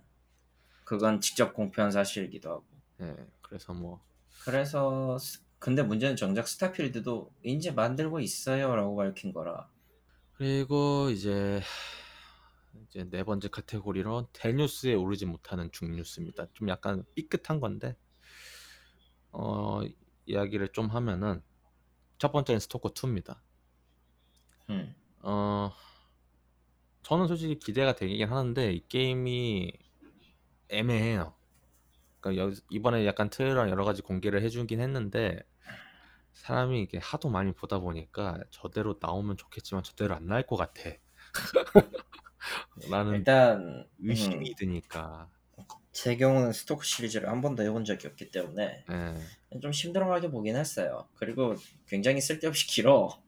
[SPEAKER 3] 그건 직접 공표한 사실이기도 하고.
[SPEAKER 1] 예 그래서 뭐
[SPEAKER 3] 그래서 스- 근데 문제는 정작 스타필드도 이제 만들고 있어요라고 밝힌 거라.
[SPEAKER 1] 그리고 이제 이제 네 번째 카테고리로 대뉴스에 오르지 못하는 중뉴스입니다. 좀 약간 삐끗한 건데 어 이야기를 좀 하면은 첫 번째는 스토커 2입니다.
[SPEAKER 3] 음.
[SPEAKER 1] 어 저는 솔직히 기대가 되긴 하는데 이 게임이 애매해요. 그러니까 여- 이번에 약간 트레일러 여러 가지 공개를 해주긴 했는데 사람이 이게 하도 많이 보다 보니까 저대로 나오면 좋겠지만 저대로 안 나올 것 같아. 라는
[SPEAKER 3] 일단
[SPEAKER 1] 의심이
[SPEAKER 3] 음,
[SPEAKER 1] 드니까.
[SPEAKER 3] 제 경우는 스토크 시리즈를 한 번도 해본 적이 없기 때문에
[SPEAKER 1] 예.
[SPEAKER 3] 좀 힘들어하게 보긴 했어요. 그리고 굉장히 쓸데없이 길어.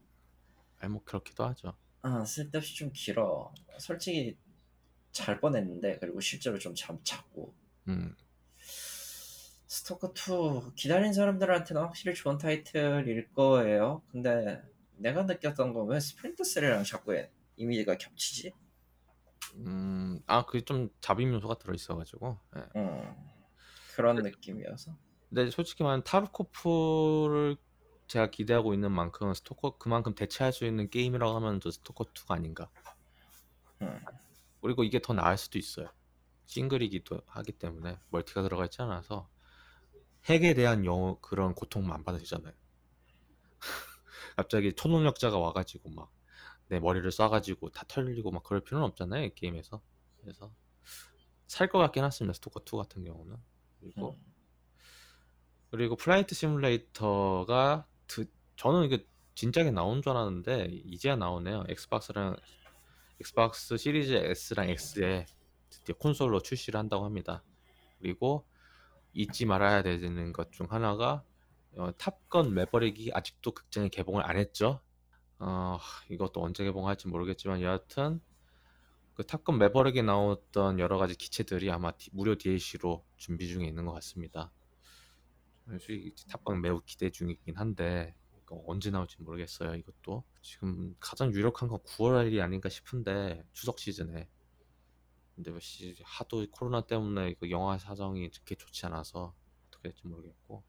[SPEAKER 1] 아니 뭐 그렇기도 하죠.
[SPEAKER 3] 아 쓸데없이 좀 길어. 솔직히 잘 뻔했는데 그리고 실제로 좀 잠 잤고
[SPEAKER 1] 음.
[SPEAKER 3] 스토커 2 기다린 사람들한테는 확실히 좋은 타이틀일 거예요. 근데 내가 느꼈던 건 왜 Splinter Cell이랑 자꾸 이미지가 겹치지?
[SPEAKER 1] 음. 아, 그게 좀 잠입 요소가 들어 있어 가지고. 예.
[SPEAKER 3] 음, 그런 느낌이어서.
[SPEAKER 1] 근데 솔직히 말하면 Tarkov를 제가 기대하고 있는 만큼 스토커 그만큼 대체할 수 있는 게임이라고 하면 저 스토커 2가 아닌가.
[SPEAKER 3] 음,
[SPEAKER 1] 그리고 이게 더 나을 수도 있어요. 싱글이기도 하기 때문에 multi가 들어가 있지 않아서 핵에 대한 염려 그런 고통만 안 받으시잖아요. 갑자기 초능력자가 와가지고 막 내 머리를 쏴가지고 다 털리고 막 그럴 필요는 없잖아요 이 게임에서. 그래서 살 것 같긴 했습니다 스토커 2 같은 경우는. 그리고
[SPEAKER 3] 음.
[SPEAKER 1] 그리고 Flight Simulator가 드- 저는 이게 진작에 나온 줄 알았는데 이제야 나오네요. Xbox랑 Xbox Series S랑 X에 드디어 콘솔로 출시를 한다고 합니다. 그리고 잊지 말아야 되는 것 중 하나가 어, Top Gun Maverick이 아직도 극장에 개봉을 안 했죠. 어, 이것도 언제 개봉할지 모르겠지만 여하튼 그 탑건 매버릭에 나왔던 여러 가지 기체들이 아마 디- 무료 DLC로 준비 중에 있는 것 같습니다. 탑건 매우 기대 중이긴 한데 언제 나올지 모르겠어요. 이것도 지금 가장 유력한 건 9월이 아닌가 싶은데 추석 시즌에 근데 뭐 시- 하도 코로나 때문에 그 영화 사정이 그렇게 좋지 않아서 어떻게 될지 모르겠고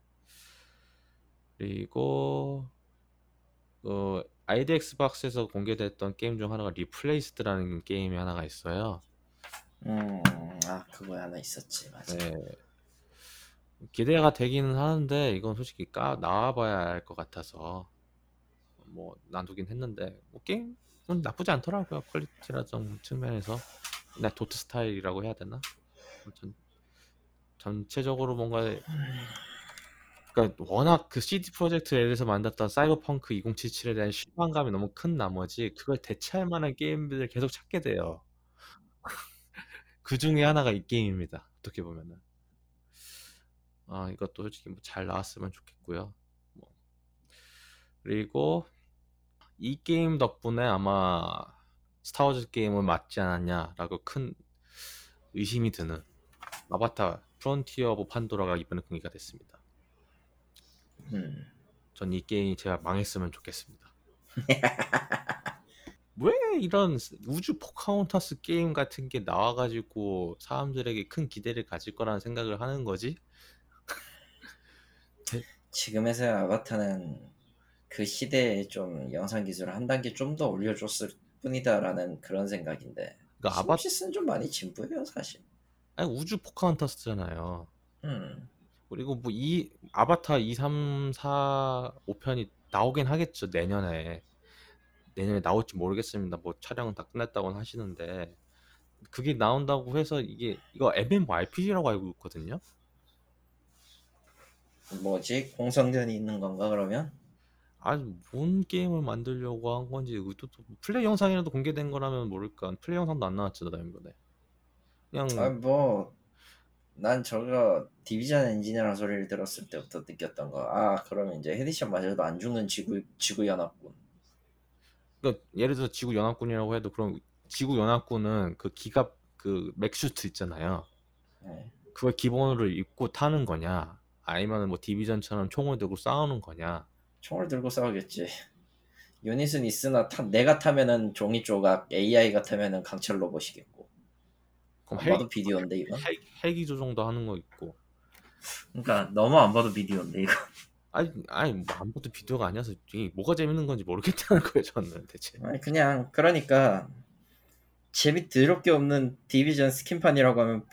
[SPEAKER 1] 그리고 그 ID@Xbox에서 공개됐던 게임 중 하나가 Replaced라는 게임이 하나가 있어요.
[SPEAKER 3] 음, 아 그거 하나 있었지 맞아.
[SPEAKER 1] 네. 기대가 되기는 하는데 이건 솔직히 까 나와봐야 알 것 같아서 뭐 놔두긴 했는데 뭐 게임은 나쁘지 않더라고요 quality라던 측면에서 그냥 도트 스타일이라고 해야 되나? 아무튼 전체적으로 뭔가 그러니까 워낙 그 CD 프로젝트 L에서 만들었던 사이버펑크 2077에 대한 실망감이 너무 큰 나머지 그걸 대체할 만한 게임들을 계속 찾게 돼요. 그 중에 하나가 이 게임입니다. 어떻게 보면은. 아, 이것도 솔직히 뭐 잘 나왔으면 좋겠고요. 뭐. 그리고 이 게임 덕분에 아마 스타워즈 게임은 맞지 않았냐라고 큰 의심이 드는 Avatar Frontiers of Pandora가 이번에 공개가 됐습니다.
[SPEAKER 3] 음,
[SPEAKER 1] 전 이 게임이 제발 망했으면 좋겠습니다. 왜 이런 우주 포카혼타스 게임 같은 게 나와가지고 사람들에게 큰 기대를 가질 거라는 생각을 하는 거지?
[SPEAKER 3] 지금에서의 아바타는 그 시대에 좀 영상 기술을 한 단계 좀 더 올려줬을 뿐이다라는 그런 생각인데
[SPEAKER 1] 그러니까 아바
[SPEAKER 3] 시놉시스는 좀 많이 진부해요 사실.
[SPEAKER 1] 아니, 우주 포카혼타스잖아요.
[SPEAKER 3] 음,
[SPEAKER 1] 그리고 뭐 이 아바타 2, 3, 4, 5편이 나오긴 하겠죠 내년에 내년에 나올지 모르겠습니다. 뭐 촬영은 다 끝났다고는 하시는데 그게 나온다고 해서 이게 이거 MMORPG라고 알고 있거든요.
[SPEAKER 3] 뭐지 공성전이 있는 건가 그러면?
[SPEAKER 1] 아니 뭔 게임을 만들려고 한 건지 또, 또 플레이 영상이라도 공개된 거라면 모를까 플레이 영상도 안 나왔잖아 이번에 그냥
[SPEAKER 3] 아 뭐 난 저거 Division 엔진이라는 소리를 들었을 때부터 느꼈던 거. 아 그러면 이제 headshot 맞아도 안 죽는 지구 지구 연합군.
[SPEAKER 1] 그러니까 예를 들어 지구 연합군이라고 해도 그럼 지구 연합군은 그 기갑 그 mech suit 있잖아요.
[SPEAKER 3] 네.
[SPEAKER 1] 그걸 기본으로 입고 타는 거냐? 아니면 뭐 Division처럼 총을 들고 싸우는 거냐?
[SPEAKER 3] 총을 들고 싸우겠지. 유닛은 있으나 타, 내가 타면은 종이 조각, AI가 타면은 강철 로봇이겠고.
[SPEAKER 1] 그럼
[SPEAKER 3] 안
[SPEAKER 1] 헬기,
[SPEAKER 3] 봐도 비디오인데 이건.
[SPEAKER 1] 헬, 헬기 조종도 하는 거 있고.
[SPEAKER 3] 그러니까 너무 안 봐도 비디오인데 이거.
[SPEAKER 1] 아니 아니 뭐 아무것도 비디오가 아니어서 이게 뭐가 재밌는 건지 모르겠다는 거예요 저는 대체.
[SPEAKER 3] 아니 그냥 그러니까 재미 더럽게 없는 Division 스킨판이라고 하면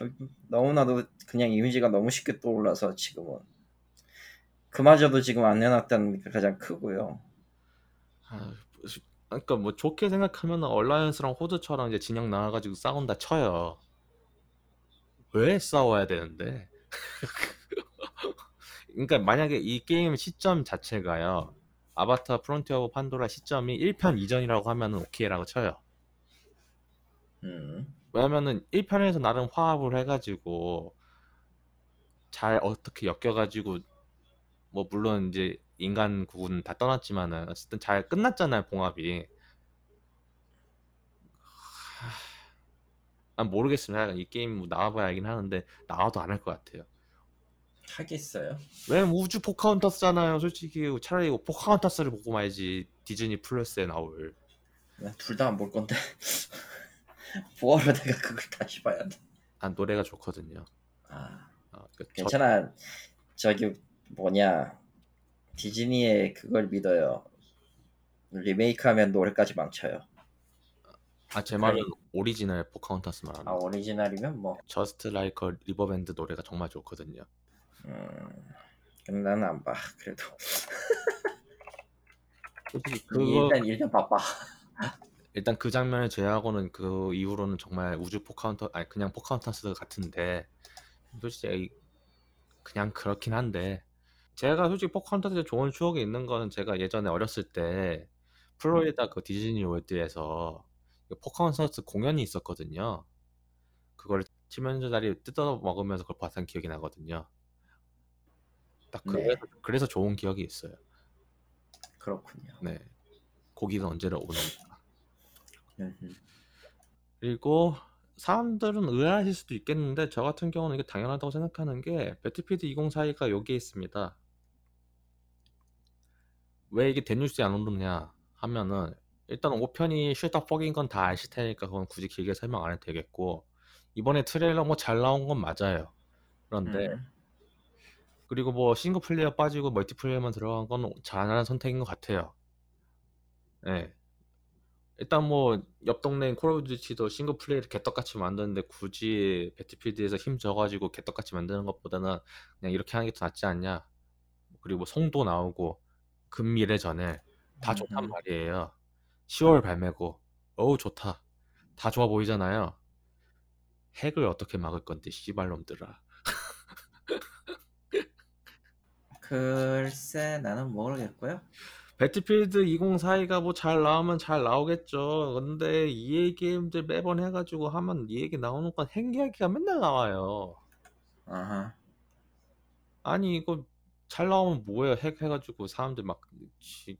[SPEAKER 3] 너무나도 그냥 이미지가 너무 쉽게 떠올라서 지금은 그마저도 지금 안 내놨다는 게 가장 크고요.
[SPEAKER 1] 아, 그러니까 뭐 좋게 생각하면 Alliance랑 Horde처럼 이제 진영 나와가지고 싸운다 쳐요. 왜 싸워야 되는데? 그러니까 만약에 이 게임 시점 자체가요. Avatar Frontiers of Pandora 시점이 1편 이전이라고 하면은 오케이라고 쳐요.
[SPEAKER 3] 음.
[SPEAKER 1] 왜냐면은 1편에서 나름 화합을 해가지고 잘 어떻게 엮여가지고 뭐 물론 이제 인간 구분 다 떠났지만은 어쨌든 잘 끝났잖아요 봉합이. 난 모르겠습니다. 이 게임 뭐 나와봐야 알긴 하는데 나와도 안 할 것 같아요.
[SPEAKER 3] 하겠어요.
[SPEAKER 1] 왜 우주 포카혼타스잖아요. 솔직히 차라리 포카혼타스를 보고 말지 Disney Plus에 나올.
[SPEAKER 3] 둘 다 안 볼 건데. 뭐하러 내가 그걸 다시 봐야 돼.
[SPEAKER 1] 난 노래가 좋거든요.
[SPEAKER 3] 아,
[SPEAKER 1] 어, 그 저-
[SPEAKER 3] 괜찮아. 저기 뭐냐 Disney의 그걸 믿어요. 리메이크하면 노래까지 망쳐요.
[SPEAKER 1] 아, 제 말은 오리지널 포카혼타스 말하는
[SPEAKER 3] 아 오리지널이면 뭐.
[SPEAKER 1] Just Around the Riverbend 노래가 정말 좋거든요.
[SPEAKER 3] 음, 근데 나는 안 봐. 그래도
[SPEAKER 1] 솔직히 그거
[SPEAKER 3] 일단 일단 바빠.
[SPEAKER 1] 일단 그 장면을 제외하고는 그 이후로는 정말 우주 포카혼타 아니 그냥 포카혼타스 같은데 솔직히 그냥 그렇긴 한데 제가 솔직히 포카혼타스에 좋은 추억이 있는 거는 제가 예전에 어렸을 때 플로리다 그 디즈니 월드에서 그 포카혼타스 공연이 있었거든요. 그걸 칠면조 다리 뜯어 먹으면서 그걸 봤던 기억이 나거든요. 딱
[SPEAKER 3] 네.
[SPEAKER 1] 그래서, 그래서 좋은 기억이 있어요.
[SPEAKER 3] 그렇군요.
[SPEAKER 1] 네. 고기는 언제나 옳은가. 그리고 사람들은 의아하실 수도 있겠는데 저 같은 경우는 이게 당연하다고 생각하는 게 배틀필드 2042가 여기에 있습니다. 왜 이게 대뉴스에 안 오르냐 하면은 일단 5편이 슈터 퍽인 건 다 아실 테니까 그건 굳이 길게 설명 안 해도 되겠고 이번에 트레일러 뭐 잘 나온 건 맞아요. 그런데
[SPEAKER 3] 음.
[SPEAKER 1] 그리고 뭐 싱글 플레이어 빠지고 멀티플레이어만 들어간 건 잘하는 선택인 것 같아요. 네. 일단 뭐 옆 동네 콜 오브 듀티도 싱글 플레이를 개떡같이 만드는데 굳이 배틀필드에서 힘 줘가지고 개떡같이 만드는 것보다는 그냥 이렇게 하는 게 더 낫지 않냐. 그리고 뭐 송도 나오고 근미래전에 다 좋단
[SPEAKER 3] 음흠.
[SPEAKER 1] 말이에요. 10월 발매고 어우 좋다. 다 좋아 보이잖아요. 핵을 어떻게 막을 건데 씨발놈들아.
[SPEAKER 3] 글쎄 나는 모르겠고요.
[SPEAKER 1] 배틀필드 2042가 뭐 잘 나오면 잘 나오겠죠. 근데 EA 게임들 매번 해가지고 하면 이 얘기 나오는 건 핵 이야기가 맨날 나와요.
[SPEAKER 3] 아하.
[SPEAKER 1] 아니 이거 잘 나오면 뭐예요? 핵 해가지고 사람들 막 지-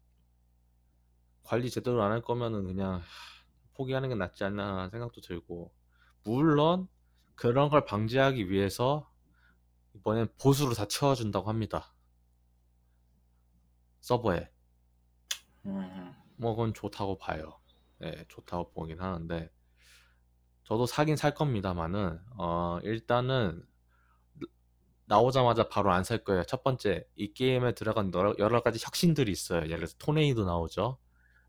[SPEAKER 1] 관리 제대로 안 할 거면은 그냥 포기하는 게 낫지 않나 생각도 들고 물론 그런 걸 방지하기 위해서 이번엔 보수로 다 채워준다고 합니다. 서버에.
[SPEAKER 3] 음.
[SPEAKER 1] 뭐 그건 좋다고 봐요. 예, 좋다고 보긴 하는데 저도 사긴 살 겁니다만은 어 일단은 나오자마자 바로 안 살 거예요. 첫 번째 이 게임에 들어간 여러, 여러 가지 혁신들이 있어요. 예를 들어서 토네이도 나오죠.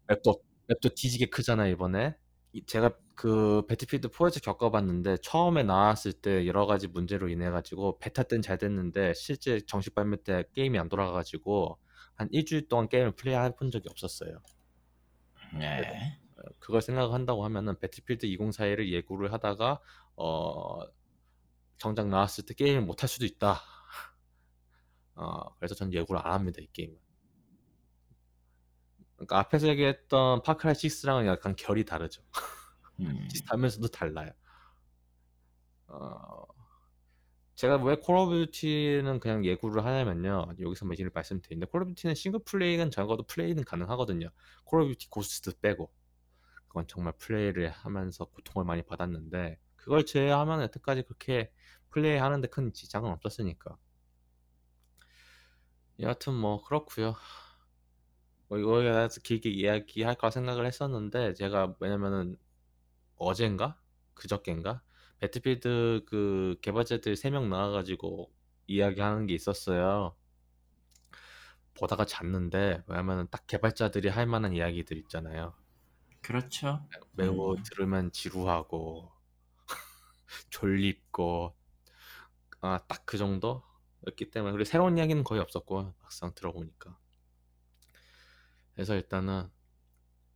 [SPEAKER 1] 맵도 맵도 뒤지게 크잖아요 이번에. 이- 제가 그 배틀필드 4에서 겪어봤는데 처음에 나왔을 때 여러 가지 문제로 인해 가지고 베타 때는 잘 됐는데 실제 정식 발매 때 게임이 안 돌아가가지고 한 일주일 동안 게임을 플레이해본 적이 없었어요.
[SPEAKER 3] 네.
[SPEAKER 1] 그걸 생각한다고 하면은 배틀필드 2041을 예고를 하다가 어 정작 나왔을 때 게임을 못 할 수도 있다. 어 그래서 전 예고를 안 합니다 이 게임. 그러니까 앞에서 얘기했던 파크라이 6랑은 약간 결이 다르죠.
[SPEAKER 2] 음.
[SPEAKER 1] 비슷하면서도 달라요. 어, 제가 왜 콜 오브 듀티는 그냥 예외를 하냐면요. 여기서 예시를 말씀드리는데 콜 오브 듀티는 싱글 플레이는 적어도 플레이는 가능하거든요. 콜 오브 듀티 고스트 빼고 그건 정말 플레이를 하면서 고통을 많이 받았는데 그걸 제외하면 여태까지 그렇게 플레이하는데 큰 지장은 없었으니까. 여하튼 뭐 그렇고요. 뭐 이거에 대해서 길게 이야기할까 생각을 했었는데 제가 왜냐면은 어젠가 그저께인가 배틀필드 그 개발자들 3명 나와가지고 이야기하는 게 있었어요. 보다가 잤는데 왜냐면은 딱 개발자들이 할 만한 이야기들 있잖아요.
[SPEAKER 2] 그렇죠.
[SPEAKER 1] 매우
[SPEAKER 2] 음.
[SPEAKER 1] 들으면 지루하고 졸립고 아 딱 그 정도였기 때문에 그리고 새로운 이야기는 거의 없었고 막상 들어보니까 그래서 일단은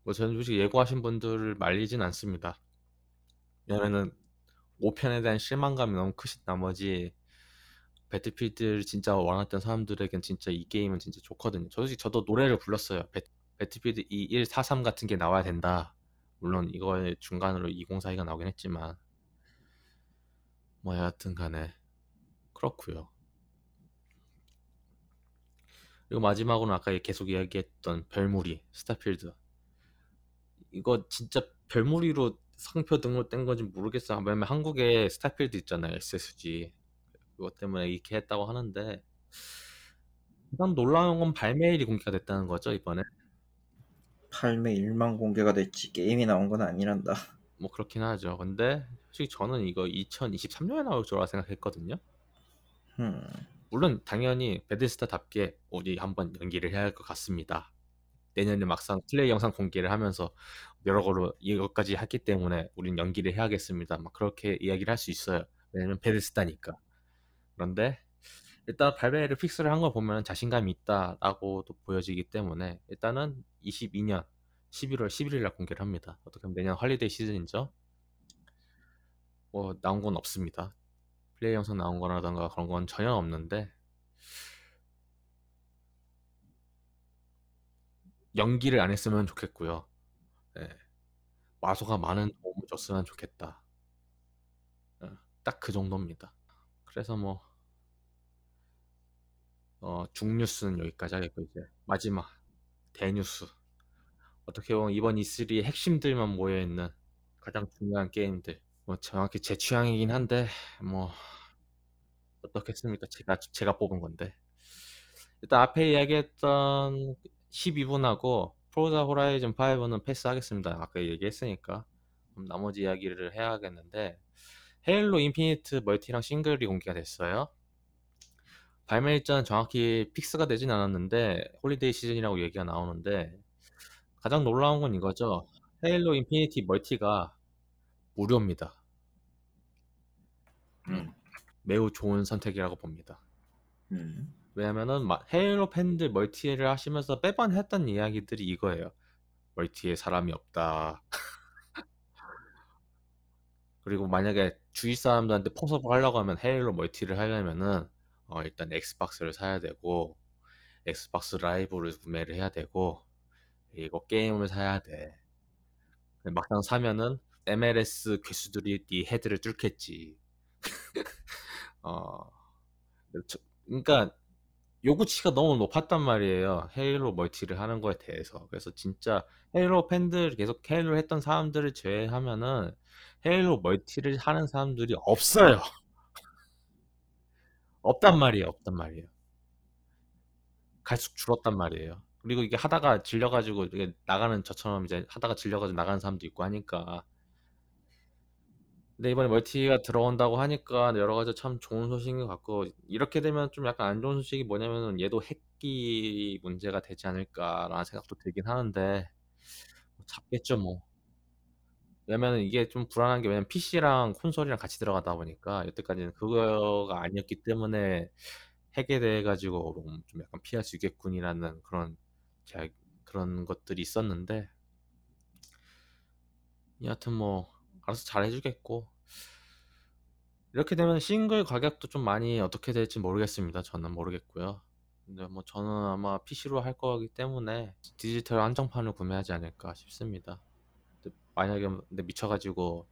[SPEAKER 1] 뭐 저는 솔직히 예고하신 분들을 말리진 않습니다. 왜냐면은 5편에 대한 실망감이 너무 크신 나머지 배틀필드를 진짜 원했던 사람들에겐 진짜 이 게임은 진짜 좋거든요. 저 솔직히 저도 노래를 불렀어요. 배, 배틀필드 2, 1, 4, 3 같은 게 나와야 된다. 물론 이거의 중간으로 2042가 나오긴 했지만 뭐 여하튼 간에 그렇고요. 그리고 마지막으로는 아까 계속 이야기했던 별무리 스타필드 이거 진짜 별무리로 상표 등록된 건지 모르겠어. 왜냐면 한국에 스타필드 있잖아요. SSG. 그것 때문에 이렇게 했다고 하는데 일단 놀라운 건 발매일이 공개가 됐다는 거죠 이번에.
[SPEAKER 3] 발매 일만 공개가 됐지 게임이 나온 건 아니란다.
[SPEAKER 1] 뭐 그렇긴 하죠. 근데 솔직히 저는 이거 2023년에 나올 줄 생각했거든요.
[SPEAKER 3] 음,
[SPEAKER 1] 물론 당연히 베데스다답게 우리 한번 연기를 해야 할 것 같습니다. 내년에 막상 플레이 영상 공개를 하면서 여러 거로 이것까지 했기 때문에 우린 연기를 해야겠습니다. 막 그렇게 이야기를 할 수 있어요. 왜냐면 베데스다니까. 그런데 일단 발매를 픽스를 한 걸 보면 자신감이 있다라고도 보여지기 때문에 일단은 22년 11월 11일 날 공개를 합니다. 어떻게 보면 내년 holiday 시즌이죠. 뭐 나온 건 없습니다. 플레이 영상 나온 거라던가 그런 건 전혀 없는데 연기를 안 했으면 좋겠고요. 예. 마소가 많은 도움을 줬으면 좋겠다. 예, 딱 그 정도입니다. 그래서 뭐 어, 중뉴스는 여기까지 하겠고 이제 마지막 대뉴스 어떻게 보면 이번 E3의 핵심들만 모여 있는 가장 중요한 게임들 뭐 정확히 제 취향이긴 한데 뭐 어떻겠습니까? 제가 제가 뽑은 건데 일단 앞에 이야기했던 12분하고 프로자 호라이즌 5는 패스하겠습니다. 아까 얘기했으니까 나머지 이야기를 해야겠는데 헤일로 인피니트 멀티랑 싱글이 공개가 됐어요. 발매 일자는 정확히 fix가 되진 않았는데 holiday 시즌이라고 얘기가 나오는데 가장 놀라운 건 이거죠. 헤일로 인피니티 멀티가 무료입니다.
[SPEAKER 2] 음.
[SPEAKER 1] 매우 좋은 선택이라고 봅니다.
[SPEAKER 2] 음.
[SPEAKER 1] 왜냐면은 마- 헤일로 팬들 멀티를 하시면서 매번 했던 이야기들이 이거예요. 멀티에 사람이 없다. 그리고 만약에 주위 사람들한테 포섭을 하려고 하면 헤일로 멀티를 하려면은 어, 일단 엑스박스를 사야 되고 엑스박스 라이브를 구매를 해야 되고 그리고 게임을 사야 돼. 막상 사면은 MLG 괴수들이 네 헤드를 뚫겠지. 어, 저- 그러니까 요구치가 너무 높았단 말이에요. 헤일로 멀티를 하는 거에 대해서. 그래서 진짜 헤일로 팬들 계속 헤일로 했던 사람들을 제외하면은 헤일로 멀티를 하는 사람들이 없어요. 없단 말이에요. 없단 말이에요. 갈수록 줄었단 말이에요. 그리고 이게 하다가 질려가지고 이게 나가는 저처럼 이제 하다가 질려가지고 나가는 사람도 있고 하니까. 근데 이번에 멀티가 들어온다고 하니까 여러 가지 참 좋은 소식인 것 같고 이렇게 되면 좀 약간 안 좋은 소식이 뭐냐면은 얘도 핵기 문제가 되지 않을까라는 생각도 들긴 하는데 뭐 잡겠죠 뭐. 왜냐면 이게 좀 불안한 게 왜냐면 PC랑 콘솔이랑 같이 들어가다 보니까 여태까지는 그거가 아니었기 때문에 핵에 대해 가지고 좀 약간 피할 수 있겠군이라는 그런 그런 것들이 있었는데 여하튼 뭐 알아서 잘 해주겠고 이렇게 되면 싱글 가격도 좀 많이 어떻게 될지 모르겠습니다. 저는 모르겠고요. 근데 뭐 저는 아마 PC로 할 거기 때문에 디지털 한정판을 구매하지 않을까 싶습니다. 만약에 근데 미쳐가지고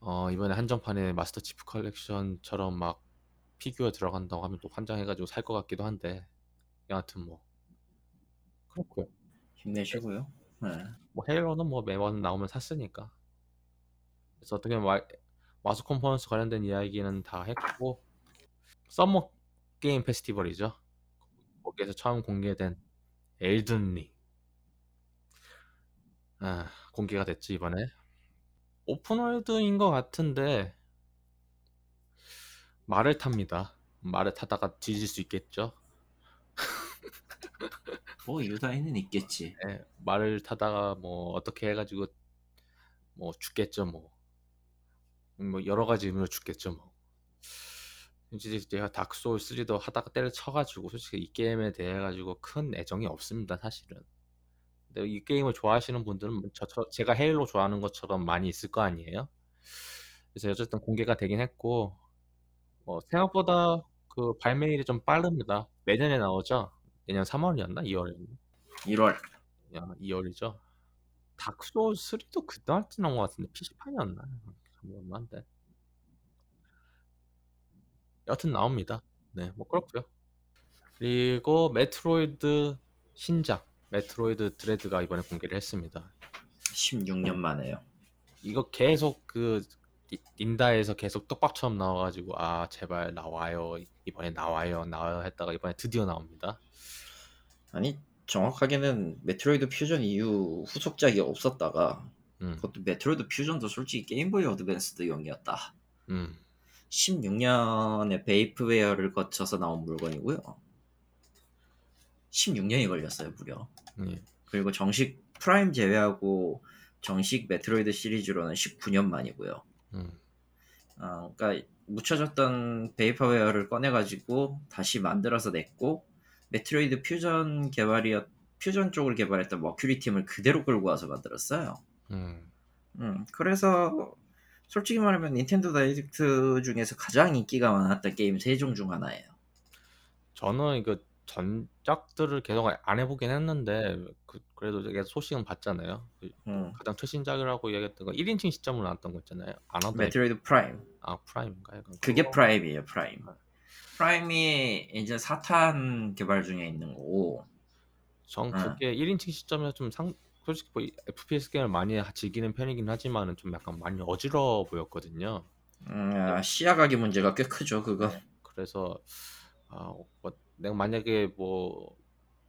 [SPEAKER 1] 어 이번에 한정판에 마스터 치프 컬렉션처럼 막 피규어 들어간다고 하면 또 환장해가지고 살 것 같기도 한데 여하튼 뭐 그렇고요.
[SPEAKER 3] 힘내시고요. 네.
[SPEAKER 1] 뭐 헤일로는 뭐 매번 나오면 샀으니까. 그래서 어떻게 마, 마스 컴퍼런스 관련된 이야기는 다 했고 서머 게임 페스티벌이죠. 거기에서 처음 공개된 엘든 링 아, 공개가 됐지 이번에 오픈월드인 것 같은데 말을 탑니다. 말을 타다가 뒤질 수 있겠죠.
[SPEAKER 2] 뭐 YOU DIED는 있겠지.
[SPEAKER 1] 예, 말을 타다가 뭐 어떻게 해가지고 뭐 죽겠죠 뭐. 뭐 여러 가지 의미로 죽겠죠 뭐. 이제 제가 닥 소울 3도 하다가 때려쳐가지고 솔직히 이 게임에 대해 가지고 큰 애정이 없습니다 사실은. 근데 이 게임을 좋아하시는 분들은 저, 저 제가 헤일로 좋아하는 것처럼 많이 있을 거 아니에요. 그래서 어쨌든 공개가 되긴 했고 뭐 생각보다 그 발매일이 좀 빠릅니다. 내년에 나오죠. 내년 3월이었나 2월이었나?
[SPEAKER 3] 1월.
[SPEAKER 1] 야 2월이죠. 닥소울 3도 그때 나온 것 같은데 PC판이었나? 모르겠는데. 여튼 나옵니다. 네, 뭐 그렇고요. 그리고 메트로이드 신작 메트로이드 드레드가 이번에 공개를 했습니다.
[SPEAKER 3] 16년 만에요.
[SPEAKER 1] 이거 계속 그 니- 닌다에서 계속 떡밥처럼 나와가지고 아 제발 나와요 이번에 나와요 나와요 했다가 이번에 드디어 나옵니다.
[SPEAKER 3] 아니 정확하게는 메트로이드 퓨전 이후 후속작이 없었다가
[SPEAKER 1] 음,
[SPEAKER 3] 그것도 메트로이드 퓨전도 솔직히 게임보이 어드밴스드용이었다.
[SPEAKER 1] 음,
[SPEAKER 3] 16년에 vaporware를 거쳐서 나온 물건이고요. 16년이 걸렸어요 무려.
[SPEAKER 1] 예.
[SPEAKER 3] 그리고 정식 프라임 제외하고 정식 메트로이드 시리즈로는 19년 만이고요.
[SPEAKER 1] 음,
[SPEAKER 3] 아, 그러니까 묻혀졌던 vaporware를 꺼내가지고 다시 만들어서 냈고 메트로이드 퓨전 개발이었 퓨전 쪽을 개발했던 머큐리 팀을 그대로 끌고 와서 만들었어요.
[SPEAKER 1] 음.
[SPEAKER 3] 음, 그래서 솔직히 말하면 닌텐도 다이렉트 중에서 가장 인기가 많았던 게임 세 종 중 하나예요.
[SPEAKER 1] 저는 이거 전작들을 계속 안 해보긴 했는데 그, 래도 계속 소식은 봤잖아요. 그
[SPEAKER 3] 음,
[SPEAKER 1] 가장 최신작이라고 이야기했던 거 1인칭 시점으로 나왔던 거 있잖아요. 아마도
[SPEAKER 3] 메트로이드 프라임.
[SPEAKER 1] 아 프라임인가요?
[SPEAKER 3] 그게
[SPEAKER 1] 그거?
[SPEAKER 3] 프라임이에요, 프라임. 프라임이 이제 4탄 개발 중에 있는 거고,
[SPEAKER 1] 전
[SPEAKER 3] 응.
[SPEAKER 1] 그게 1인칭 시점에서 좀 상, 솔직히 뭐 FPS 게임을 많이 즐기는 편이긴 하지만은 좀 약간 많이 어지러워 보였거든요.
[SPEAKER 3] 음, 아, 시야각의 문제가 꽤 크죠, 그거.
[SPEAKER 1] 그래서 아, 뭐 내가 만약에 뭐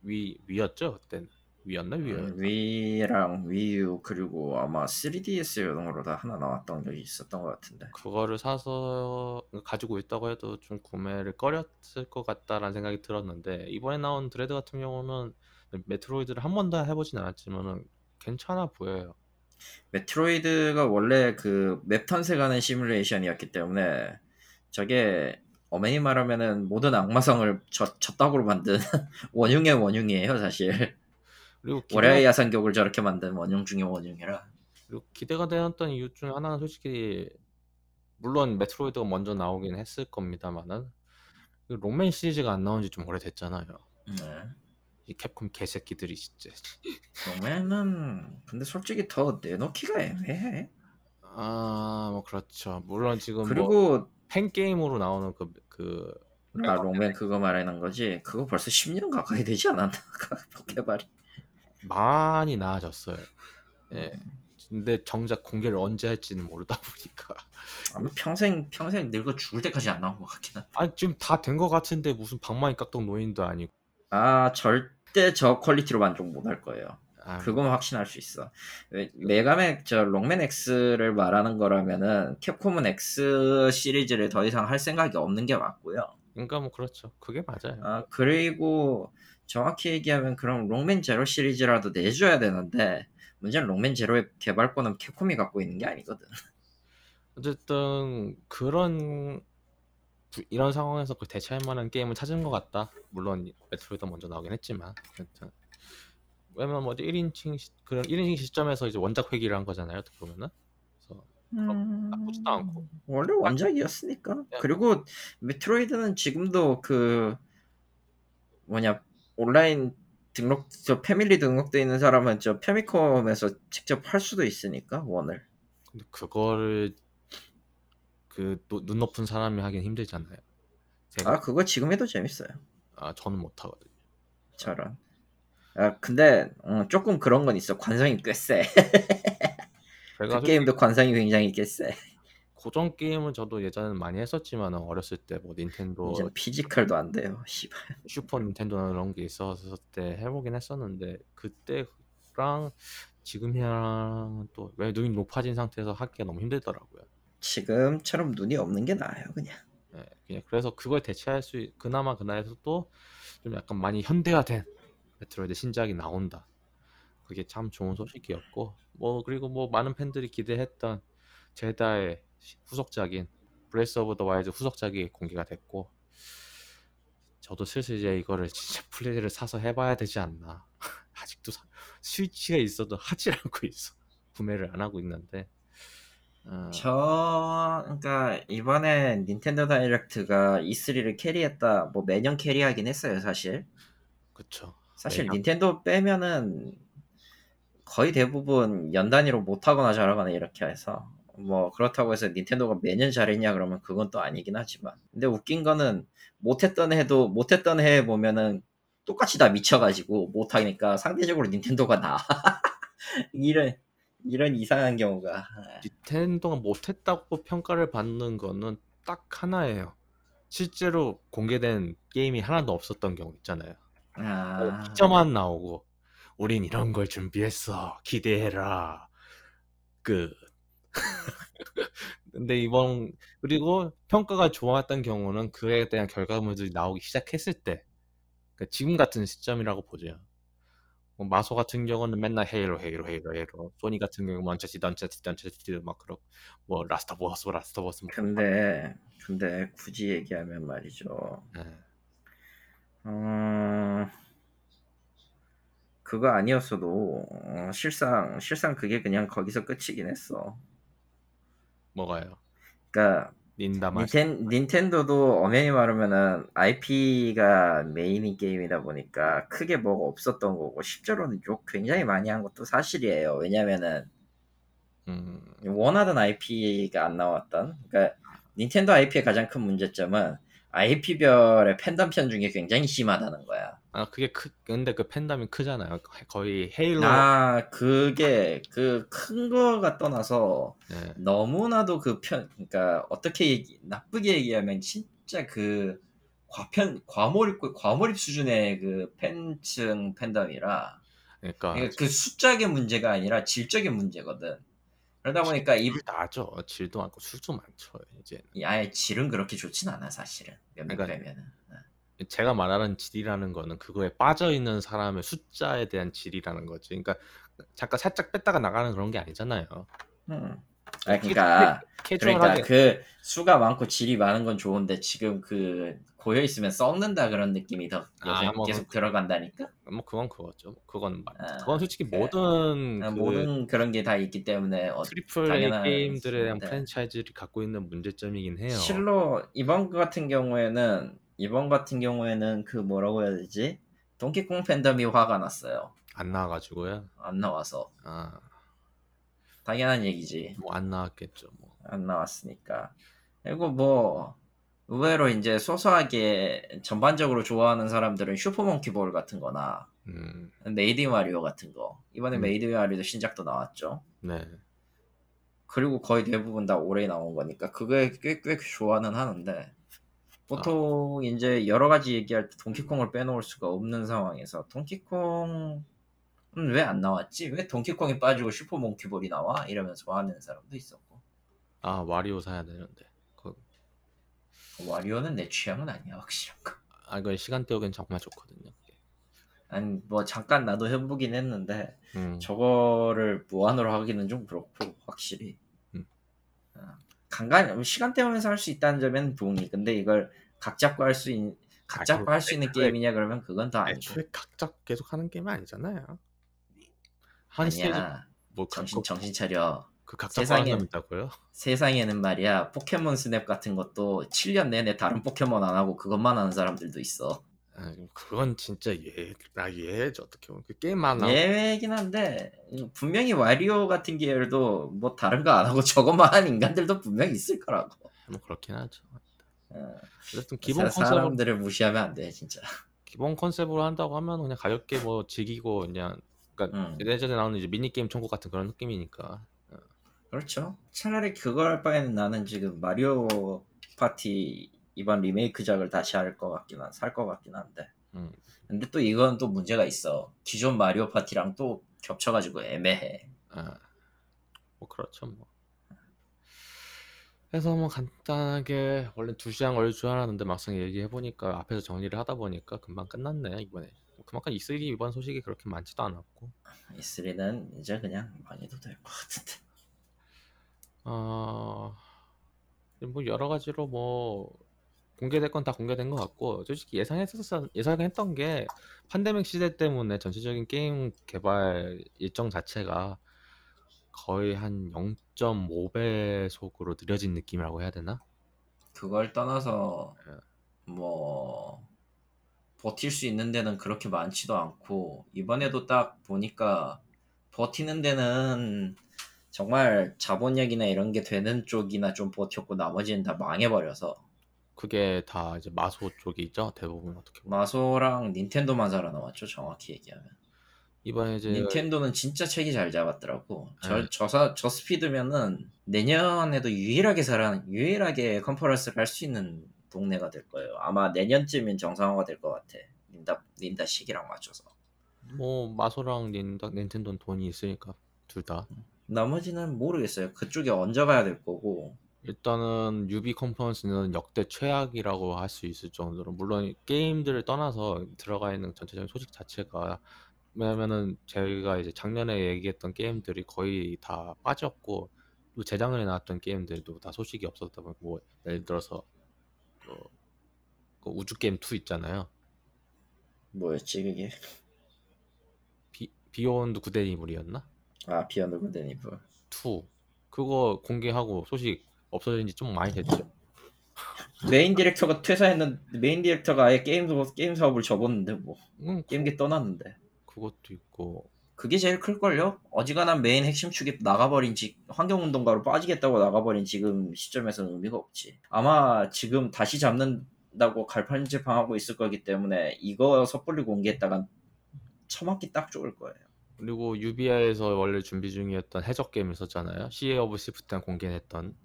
[SPEAKER 1] 위 위였죠 그때 위였나 위였
[SPEAKER 3] 음, 위랑 Wii U 그리고 아마 3DS 용으로 다 하나 나왔던 적이 있었던 것 같은데.
[SPEAKER 1] 그거를 사서 가지고 있다고 해도 좀 구매를 꺼렸을 것 같다라는 생각이 들었는데 이번에 나온 Dread 같은 경우는 Metroid를 한 번도 해보진 않았지만은 괜찮아 보여요.
[SPEAKER 3] Metroid가 원래 그 맵 탐색하는 시뮬레이션이었기 때문에 저게 엄밀히 말하면은 모든 악마성을 저, 저따구로 만든 원흉의 원흉이에요 사실
[SPEAKER 1] 그리고
[SPEAKER 3] 월하의
[SPEAKER 1] 기대가,
[SPEAKER 3] 야상곡을 저렇게 만든 원흉 중의 원흉이라
[SPEAKER 1] 그리고 기대가 되었던 이유 중에 하나는 솔직히 물론 메트로이드가 먼저 나오긴 했을 겁니다만은 그 롱맨 시리즈가 안 나온 지 좀 오래됐잖아요.
[SPEAKER 3] 네.
[SPEAKER 1] 이 캡콤 개새끼들이 진짜.
[SPEAKER 3] 그러면은 근데 솔직히 더 내놓기가 애매해
[SPEAKER 1] 아, 뭐 그렇죠. 물론 지금 뭐
[SPEAKER 3] 그리고
[SPEAKER 1] 팬 게임으로 나오는 그,
[SPEAKER 3] 그아 롱맨 그거 말하는 거지 그거 벌써 10년 가까이 되지 않았나 개발이
[SPEAKER 1] 많이 나아졌어요. 예. 근데 정작 공개를 언제 할지는 모르다 보니까.
[SPEAKER 3] 아마 평생 평생 늙어 죽을 때까지 안 나온 것 같긴 한데
[SPEAKER 1] 아니 지금 다 된 것 같은데 무슨 방망이 깎던 노인도 아니고.
[SPEAKER 3] 아 절 대 저 퀄리티로 만족 못 할 거예요
[SPEAKER 1] 아,
[SPEAKER 3] 그건 확신할 수 있어. 왜- Mega Man 저 Rockman X를 말하는 거라면은 캡콤은 X 시리즈를 더 이상 할 생각이 없는 게 맞고요.
[SPEAKER 1] 그러니까 뭐 그렇죠. 그게 맞아요.
[SPEAKER 3] 아 그리고 정확히 얘기하면 그럼 롱맨 제로 시리즈라도 내줘야 되는데 문제는 롱맨 제로의 개발권은 캡콤이 갖고 있는 게 아니거든.
[SPEAKER 1] 어쨌든 그런 부- 이런 상황에서 그 대체할 만한 게임을 찾은 것 같다. 물론 메트로이드 먼저 나오긴 했지만. 하여튼. 왜냐면 뭐 1인칭 시, 그런 1인칭 시점에서 이제 원작 회귀를 한 거잖아요. 어떻게 보면은. 그래서 나쁘지도 않고.
[SPEAKER 3] 원래 원작이었으니까.
[SPEAKER 1] 네.
[SPEAKER 3] 그리고 메트로이드는 지금도 그 뭐냐 온라인 등록 저 패밀리 등록돼 있는 사람은 저 페미컴에서 직접 할 수도 있으니까 원을
[SPEAKER 1] 근데 그거를 그눈 높은 사람이 하긴 힘들잖아요. 제가
[SPEAKER 3] 아 그거 지금 해도 재밌어요
[SPEAKER 1] 아 저는 못 하거든요.
[SPEAKER 3] 저런 아 근데 어, 조금 그런 건 있어 관성이 꽤세
[SPEAKER 1] 제가
[SPEAKER 3] 그 게임도 관성이 굉장히 꽤 세
[SPEAKER 1] 고전 게임은 저도 예전에 많이 했었지만 어렸을 때 뭐 닌텐도
[SPEAKER 3] 이제 피지컬도 안 돼요 씨발
[SPEAKER 1] 슈퍼 닌텐도나 그런 게 있었을 때 해보긴 했었는데 그때랑 지금이랑 또 왜 눈이 높아진 상태에서 하기가 너무 힘들더라고요.
[SPEAKER 3] 지금처럼 눈이 없는 게 나아요 그냥.
[SPEAKER 1] 예, 그냥 그래서 그걸 대체할 수 있- 그나마 그날에서도 좀 약간 많이 현대화된 Metroid 신작이 나온다. 그게 참 좋은 소식이었고 뭐 그리고 뭐 많은 팬들이 기대했던 젤다의 시- 후속작인 Breath of the Wild 후속작이 공개가 됐고 저도 슬슬 이제 이거를 진짜 플레이를 사서 해봐야 되지 않나. 아직도 사- 스위치가 있어도 하질 않고 있어. 구매를 안 하고 있는데 어,
[SPEAKER 3] 저 그러니까 이번에 닌텐도 다이렉트가 E3를 캐리했다. 뭐 매년 캐리하긴 했어요 사실.
[SPEAKER 1] 그쵸.
[SPEAKER 3] 사실
[SPEAKER 1] 매년.
[SPEAKER 3] 닌텐도 빼면은 거의 대부분 연 단위로 못 하거나 잘하거나 이렇게 해서 뭐 그렇다고 해서 닌텐도가 매년 잘했냐 그러면 그건 또 아니긴 하지만. 근데 웃긴 거는 못했던 해도 못했던 해에 보면은 똑같이 다 미쳐가지고 못하니까 상대적으로 닌텐도가 나. 이런 이런 이상한 경우가
[SPEAKER 1] 닌텐도가 못했다고 평가를 받는 거는 딱 하나예요. 실제로 공개된 게임이 하나도 없었던 경우 있잖아요.
[SPEAKER 3] 아,
[SPEAKER 1] 피처만 나오고 우린 이런 걸 준비했어. 기대해라. 그 근데 이번 그리고 평가가 좋았던 경우는 그에 대한 결과물들이 나오기 시작했을 때 그러니까 지금 같은 시점이라고 보죠. 뭐 마소 같은 경우는 맨날 Halo Halo Halo Halo 소니 같은 경우는 Uncharted Uncharted Uncharted 막 그렇고 뭐 Last of Us Last of Us 뭐
[SPEAKER 3] 근데 근데 굳이 얘기하면 말이죠.
[SPEAKER 1] 예.
[SPEAKER 3] 어, 그거 아니었어도 어, 실상 실상 그게 그냥 거기서 끝이긴 했어.
[SPEAKER 1] 뭐가요?
[SPEAKER 3] 그러니까 닌텐, 닌텐도도 엄연히 말하면은 IP가 메인인 게임이다 보니까 크게 뭐가 없었던 거고 실제로는 욕 굉장히 많이 한 것도 사실이에요. 왜냐면은
[SPEAKER 1] 음,
[SPEAKER 3] 원하던 IP가 안 나왔던. 그러니까 닌텐도 IP의 가장 큰 문제점은 IP별의 팬덤 편중이 굉장히 심하다는 거야.
[SPEAKER 1] 아 그게 크 근데 그 팬덤이 크잖아요. 거의 헤일로
[SPEAKER 3] 아 그게 그 큰 거가 떠나서
[SPEAKER 1] 예.
[SPEAKER 3] 너무나도 그 편 그러니까 어떻게 얘기 나쁘게 얘기하면 진짜 그 과편 과몰입 과몰입 수준의 그 팬층 팬덤이라
[SPEAKER 1] 그러니까
[SPEAKER 3] 그러니까 그 숫자의 문제가 아니라 질적인 문제거든. 그러다 보니까
[SPEAKER 1] 이질 나죠. 질도 많고 술도 많죠. 이제
[SPEAKER 3] 아예 질은 그렇게 좋진 않아 사실은 몇몇
[SPEAKER 1] 그러니까
[SPEAKER 3] 빼면은.
[SPEAKER 1] 제가 말하는 질이라는 거는 그거에 빠져 있는 사람의 숫자에 대한 질이라는 거지. 그러니까 잠깐 살짝 뺐다가 나가는 그런 게 아니잖아요.
[SPEAKER 3] 음. 아 그러니까
[SPEAKER 1] 캐주얼하게
[SPEAKER 3] 그러니까 그 수가 많고 질이 많은 건 좋은데 지금 그 고여 있으면 썩는다 그런 느낌이 더
[SPEAKER 1] 아, 뭐
[SPEAKER 3] 계속
[SPEAKER 1] 그-
[SPEAKER 3] 들어간다니까.
[SPEAKER 1] 뭐 그건 그거죠. 그건 맞.
[SPEAKER 3] 아,
[SPEAKER 1] 그건 솔직히
[SPEAKER 3] 그-
[SPEAKER 1] 모든
[SPEAKER 3] 아,
[SPEAKER 1] 그
[SPEAKER 3] 모든 그런 게 다 있기 때문에 어,
[SPEAKER 1] triple A 게임들에 대한. 프랜차이즈를 갖고 있는 문제점이긴 해요.
[SPEAKER 3] 실로 이번 거 같은 경우에는 이번 같은 경우에는 그 뭐라고 해야 되지? 동키콩 팬덤이 화가 났어요.
[SPEAKER 1] 안 나와가지고요.
[SPEAKER 3] 안 나와서
[SPEAKER 1] 아,
[SPEAKER 3] 당연한 얘기지.
[SPEAKER 1] 뭐 안 나왔겠죠. 뭐.
[SPEAKER 3] 안 나왔으니까. 그리고 뭐 의외로 이제 소소하게 전반적으로 좋아하는 사람들은 슈퍼몽키볼 같은 거나
[SPEAKER 1] 음,
[SPEAKER 3] 메이드 와리오 같은 거. 이번에
[SPEAKER 1] 음.
[SPEAKER 3] 메이드 와리오도 신작도 나왔죠.
[SPEAKER 1] 네.
[SPEAKER 3] 그리고 거의 대부분 다 올해 나온 거니까 그거에 꽤, 꽤 좋아는 하는데 보통 이제 여러 가지 얘기할 때 동키콩을 빼놓을 수가 없는 상황에서 동키콩은 왜 안 나왔지? 왜 동키콩이 빠지고 슈퍼 몽키볼이 나와? 이러면서 하는 사람도 있었고
[SPEAKER 1] 아 와리오 사야 되는데. 그,
[SPEAKER 3] 와리오는 내 취향은 아니야 확실한 거.
[SPEAKER 1] 아 이거 시간 때우기엔 정말 좋거든요.
[SPEAKER 3] 아니 뭐 잠깐 나도 해보긴 했는데
[SPEAKER 1] 음,
[SPEAKER 3] 저거를 무한으로 하기는 좀 그렇고 확실히
[SPEAKER 1] 음.
[SPEAKER 3] 어, 간간 시간 때우면서 할 수 있다는 점에는 동의 근데 이걸 각 잡고 할 수 있는 각
[SPEAKER 1] 아,
[SPEAKER 3] 잡고
[SPEAKER 1] 그-
[SPEAKER 3] 할수 있는
[SPEAKER 1] 그-
[SPEAKER 3] 게임이냐 그러면 그건 더 아니고.
[SPEAKER 1] 애초에 각자 계속 하는 게임 아니잖아요. 한
[SPEAKER 3] 아니야.
[SPEAKER 1] 뭐
[SPEAKER 3] 정신
[SPEAKER 1] 각-
[SPEAKER 3] 정신 차려.
[SPEAKER 1] 그 각자
[SPEAKER 3] 세상에-
[SPEAKER 1] 있다고요?
[SPEAKER 3] 세상에는 말이야 포켓몬 스냅 같은 것도 7년 내내 다른 포켓몬 안 하고 그것만 하는 사람들도 있어
[SPEAKER 1] 아, 그건 진짜 예나 예죠 어떻게 보면 그 게임만 하고
[SPEAKER 3] 예외긴 한데 분명히 와리오 같은 계열도 뭐 다른 거 안 하고 저것만 한 인간들도 분명히 있을 거라고.
[SPEAKER 1] 뭐 그렇긴 하죠.
[SPEAKER 3] 어,
[SPEAKER 1] 어쨌든 기본
[SPEAKER 3] 사-
[SPEAKER 1] 컨셉으로
[SPEAKER 3] 사람들을 무시하면 안 돼 진짜.
[SPEAKER 1] 기본 컨셉으로 한다고 하면 그냥 가볍게 뭐 즐기고 그냥 그러니까
[SPEAKER 3] 음.
[SPEAKER 1] 예전에 나오는 이제 미니 게임 천국 같은 그런 느낌이니까
[SPEAKER 3] 그렇죠. 차라리 그걸 할 바에는 나는 지금 마리오 파티 이번 리메이크작을 다시 할 것 같긴 한, 살 것 같긴 한데.
[SPEAKER 1] 음.
[SPEAKER 3] 근데 또 이건 또 문제가 있어. 기존 마리오 파티랑 또 겹쳐가지고 애매해.
[SPEAKER 1] 아, 뭐 그렇죠 뭐. 그래서 뭐 간단하게 원래 2시간 걸릴 줄 알았는데 막상 얘기해 보니까 앞에서 정리를 하다 보니까 금방 끝났네 이번에. 그만큼 E3 이번 소식이 그렇게 많지도 않았고.
[SPEAKER 3] E3는 이제 그냥 망해도 될 것 같은데.
[SPEAKER 1] 어, 뭐 여러 가지로 뭐 공개될 건 다 공개된 것 같고 솔직히 예상했었 예상했던 게 팬데믹 시대 때문에 전체적인 게임 개발 일정 자체가 거의 한 0.5배속으로 느려진 느낌이라고 해야 되나?
[SPEAKER 3] 그걸 떠나서
[SPEAKER 1] 예.
[SPEAKER 3] 뭐 버틸 수 있는 데는 그렇게 많지도 않고 이번에도 딱 보니까 버티는 데는 정말 자본력이나 이런 게 되는 쪽이나 좀 버텼고 나머지는 다 망해버려서
[SPEAKER 1] 그게 다 이제 마소 쪽이죠? 대부분 어떻게 보면.
[SPEAKER 3] 마소랑 닌텐도만 살아남았죠 정확히 얘기하면.
[SPEAKER 1] 이번에 이제
[SPEAKER 3] 닌텐도는 진짜 책이 잘 잡았더라고. 저,
[SPEAKER 1] 네.
[SPEAKER 3] 저, 사- 저 스피드면은 내년에도 유일하게 살아 유일하게 컨퍼런스를 할 수 있는 동네가 될 거예요. 아마 내년쯤엔 정상화가 될 것 같아. 닌다, 닌다 시기랑 맞춰서.
[SPEAKER 1] 뭐 마소랑 닌다, 닌텐도는 돈이 있으니까 둘 다.
[SPEAKER 3] 나머지는 모르겠어요. 그쪽에 얹어가야 될 거고
[SPEAKER 1] 일단은 유비 컨퍼런스는 역대 최악이라고 할 수 있을 정도로 물론 게임들을 떠나서 들어가 있는 전체적인 소식 자체가 왜냐면은 저희가 이제 작년에 얘기했던 게임들이 거의 다 빠졌고 또 재작년에 나왔던 게임들도 다 소식이 없었다 보니까 뭐 예를 들어서 그, 그 우주 게임 2 있잖아요.
[SPEAKER 3] 뭐였지 그게
[SPEAKER 1] 비, Beyond Good and Evil이었나?
[SPEAKER 3] 아 Beyond Good and Evil
[SPEAKER 1] 2 그거 공개하고 소식 없어진 지 좀 많이 됐죠.
[SPEAKER 3] 메인 디렉터가 퇴사했는데 메인 디렉터가 아예 게임, 게임 사업을 접었는데 뭐
[SPEAKER 1] 음,
[SPEAKER 3] 게임계 떠났는데
[SPEAKER 1] 그것도 있고
[SPEAKER 3] 그게 제일 클 걸요? 어지간한 메인 핵심 축이 나가버린 지 환경 운동가로 빠지겠다고 나가버린 지금 시점에서는 의미가 없지. 아마 지금 다시 잡는다고 갈팡질팡하고 있을 거기 때문에 이거 섣불리 공개했다간 처맞기 딱 좋을 거예요.
[SPEAKER 1] 그리고 유비에서 원래 준비 중이었던 해적 게임 있었잖아요. Sea of Thieves랑 공개했던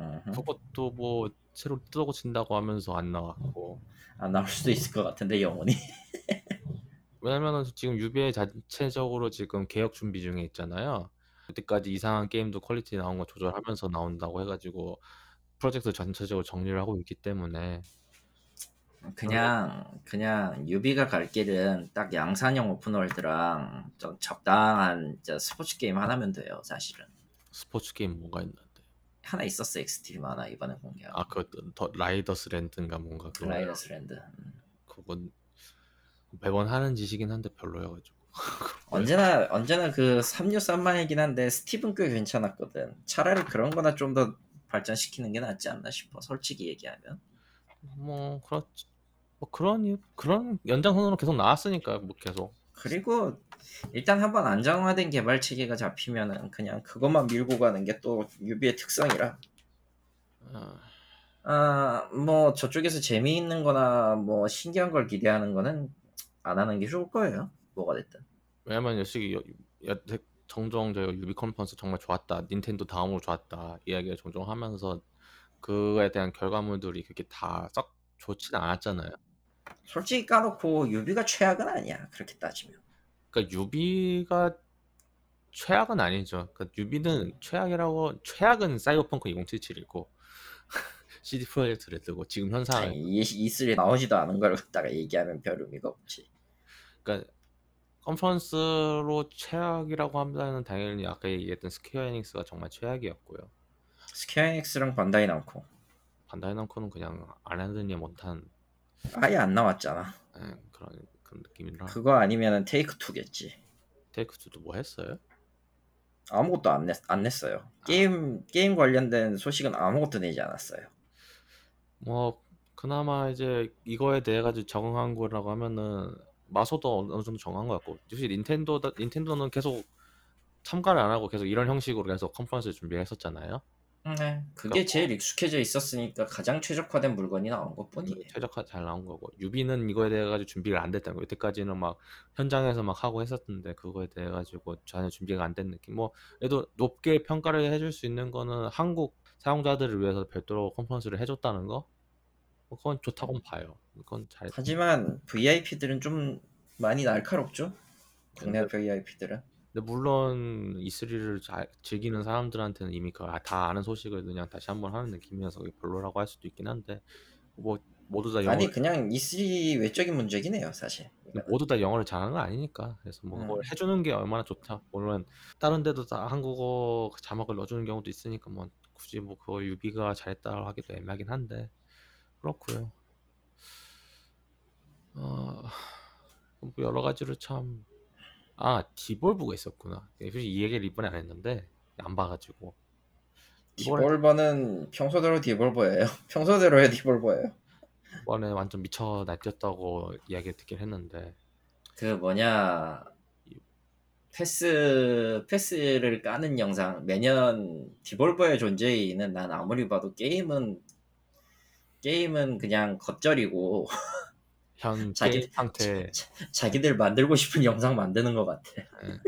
[SPEAKER 3] 음흠.
[SPEAKER 1] 그것도 뭐 새로 뜯어고친다고 하면서 안 나왔고
[SPEAKER 3] 안 나올 수도 있을 것 같은데 영원히.
[SPEAKER 1] 왜냐면은 지금 유비가 자체적으로 지금 개혁 준비 중에 있잖아요. 그때까지 이상한 게임도 퀄리티 나온 거 조절하면서 나온다고 해가지고 프로젝트 전체적으로 정리를 하고 있기 때문에
[SPEAKER 3] 그냥 그냥 유비가 갈 길은 딱 양산형 open world랑 좀 적당한 저 스포츠 게임 하나면 돼요 사실은.
[SPEAKER 1] 스포츠 게임 뭐가 있는데
[SPEAKER 3] 하나 있었어 extreme 하나 이번에 공개하고.
[SPEAKER 1] 아그 Riders Land인가 뭔가 그거
[SPEAKER 3] Riders Land. 음.
[SPEAKER 1] 그건 매번 하는 짓이긴 한데 별로여가지고
[SPEAKER 3] 언제나 언제나 그 363만이긴 한데 스티븐 꽤 괜찮았거든. 차라리 그런 거나 좀 더 발전시키는 게 낫지 않나 싶어. 솔직히 얘기하면.
[SPEAKER 1] 뭐 그렇 뭐 그런 그런 연장선으로 계속 나왔으니까 뭐 계속
[SPEAKER 3] 그리고 일단 한번 안정화된 개발 체계가 잡히면은 그냥 그것만 밀고 가는 게 또 유비의 특성이라.
[SPEAKER 1] 아,
[SPEAKER 3] 아, 뭐 저쪽에서 재미있는 거나 뭐 신기한 걸 기대하는 거는 안 하는 게 좋을 거예요. 뭐가 됐든.
[SPEAKER 1] 왜냐면 역시 여- 여- 종종 저희가 유비 컨퍼런스 정말 좋았다 닌텐도 다음으로 좋았다 이야기를 종종 하면서 그거에 대한 결과물들이 그렇게 다 썩 좋지는 않았잖아요.
[SPEAKER 3] 솔직히 까놓고 유비가 최악은 아니야. 그렇게 따지면.
[SPEAKER 1] 그러니까 유비가 최악은 아니죠. 그러니까 유비는 최악이라고 최악은 사이버펑크 2077이고 CD 프로젝트 레드고 지금 현상
[SPEAKER 3] 아니, 이 E3에 나오지도 않은 걸 갖다가 얘기하면 별 의미가 없지.
[SPEAKER 1] 그러니까 컨퍼런스로 최악이라고 하면은 당연히 아까 얘기했던 스퀘어 에닉스가 정말 최악이었고요.
[SPEAKER 3] 스퀘어 엑스랑 반다이 남코
[SPEAKER 1] 반다이 남코는 그냥 안 하느니 못한
[SPEAKER 3] 아예 안 나왔잖아.
[SPEAKER 1] 예, 그런 그런 느낌이라.
[SPEAKER 3] 그거 아니면은 Take-Two겠지.
[SPEAKER 1] Take-Two도 뭐 했어요?
[SPEAKER 3] 아무것도 안, 냈, 안 냈어요. 게임 게임 관련된 소식은 아무것도 내지 않았어요.
[SPEAKER 1] 뭐 그나마 이제 이거에 대해 가지고 적응한 거라고 하면은 마소도 어느 어느 정도 정한 것 같고 역시 닌텐도 닌텐도는 계속 참가를 안 하고 계속 이런 형식으로 계속 컨퍼런스 준비했었잖아요.
[SPEAKER 3] 네, 그게 제일 익숙해져 있었으니까 가장 최적화된 물건이 나온 것 뿐이에요.
[SPEAKER 1] 최적화 잘 나온 거고. 유비는 이거에 대해 가지고 준비가 안 됐다는 거 여태까지는 막 현장에서 막 하고 했었는데 그거에 대해 가지고 전혀 준비가 안 된 느낌. 뭐 그래도 높게 평가를 해줄 수 있는 거는 한국 사용자들을 위해서 별도로 컨퍼런스를 해줬다는 거? 뭐 그건 좋다고 봐요. 그건 잘
[SPEAKER 3] 하지만 VIP들은 좀 많이 날카롭죠. 국내
[SPEAKER 1] 근데,
[SPEAKER 3] VIP들은.
[SPEAKER 1] 근데 물론 E3를 잘 즐기는 사람들한테는 이미 그다 아는 소식을 그냥 다시 한번 하는 느낌이어서 별로라고 할 수도 있긴 한데 뭐 모두 다 영어
[SPEAKER 3] 아니 그냥 E3 외적인 문제긴 해요 사실.
[SPEAKER 1] 모두 다 영어를 잘하는 건 아니니까 그래서 뭐 그걸
[SPEAKER 3] 음.
[SPEAKER 1] 해주는 게 얼마나 좋다 물론 다른 데도 다 한국어 자막을 넣어주는 경우도 있으니까 뭐 굳이 뭐 그거 유비가 잘했다고 하기도 애매하긴 한데 그렇고요 어, 뭐 여러 가지로 참 아 디볼브가 있었구나 솔직히 이 얘기를 이번에 안 했는데 안 봐가지고 이번에
[SPEAKER 3] 디볼버는 평소대로 디볼버예요. 평소대로의 디볼버예요.
[SPEAKER 1] 이번에 완전 미쳐 날뛰었다고 이야기 듣긴 했는데
[SPEAKER 3] 그 뭐냐 패스 패스를 까는 영상 매년 디볼버의 존재는 난 아무리 봐도 게임은 게임은 그냥 겉절이고
[SPEAKER 1] 현
[SPEAKER 3] 자기-
[SPEAKER 1] 게임 상태
[SPEAKER 3] 자 기들 만들고 싶은 영상 만드는 것 같아.
[SPEAKER 1] 예,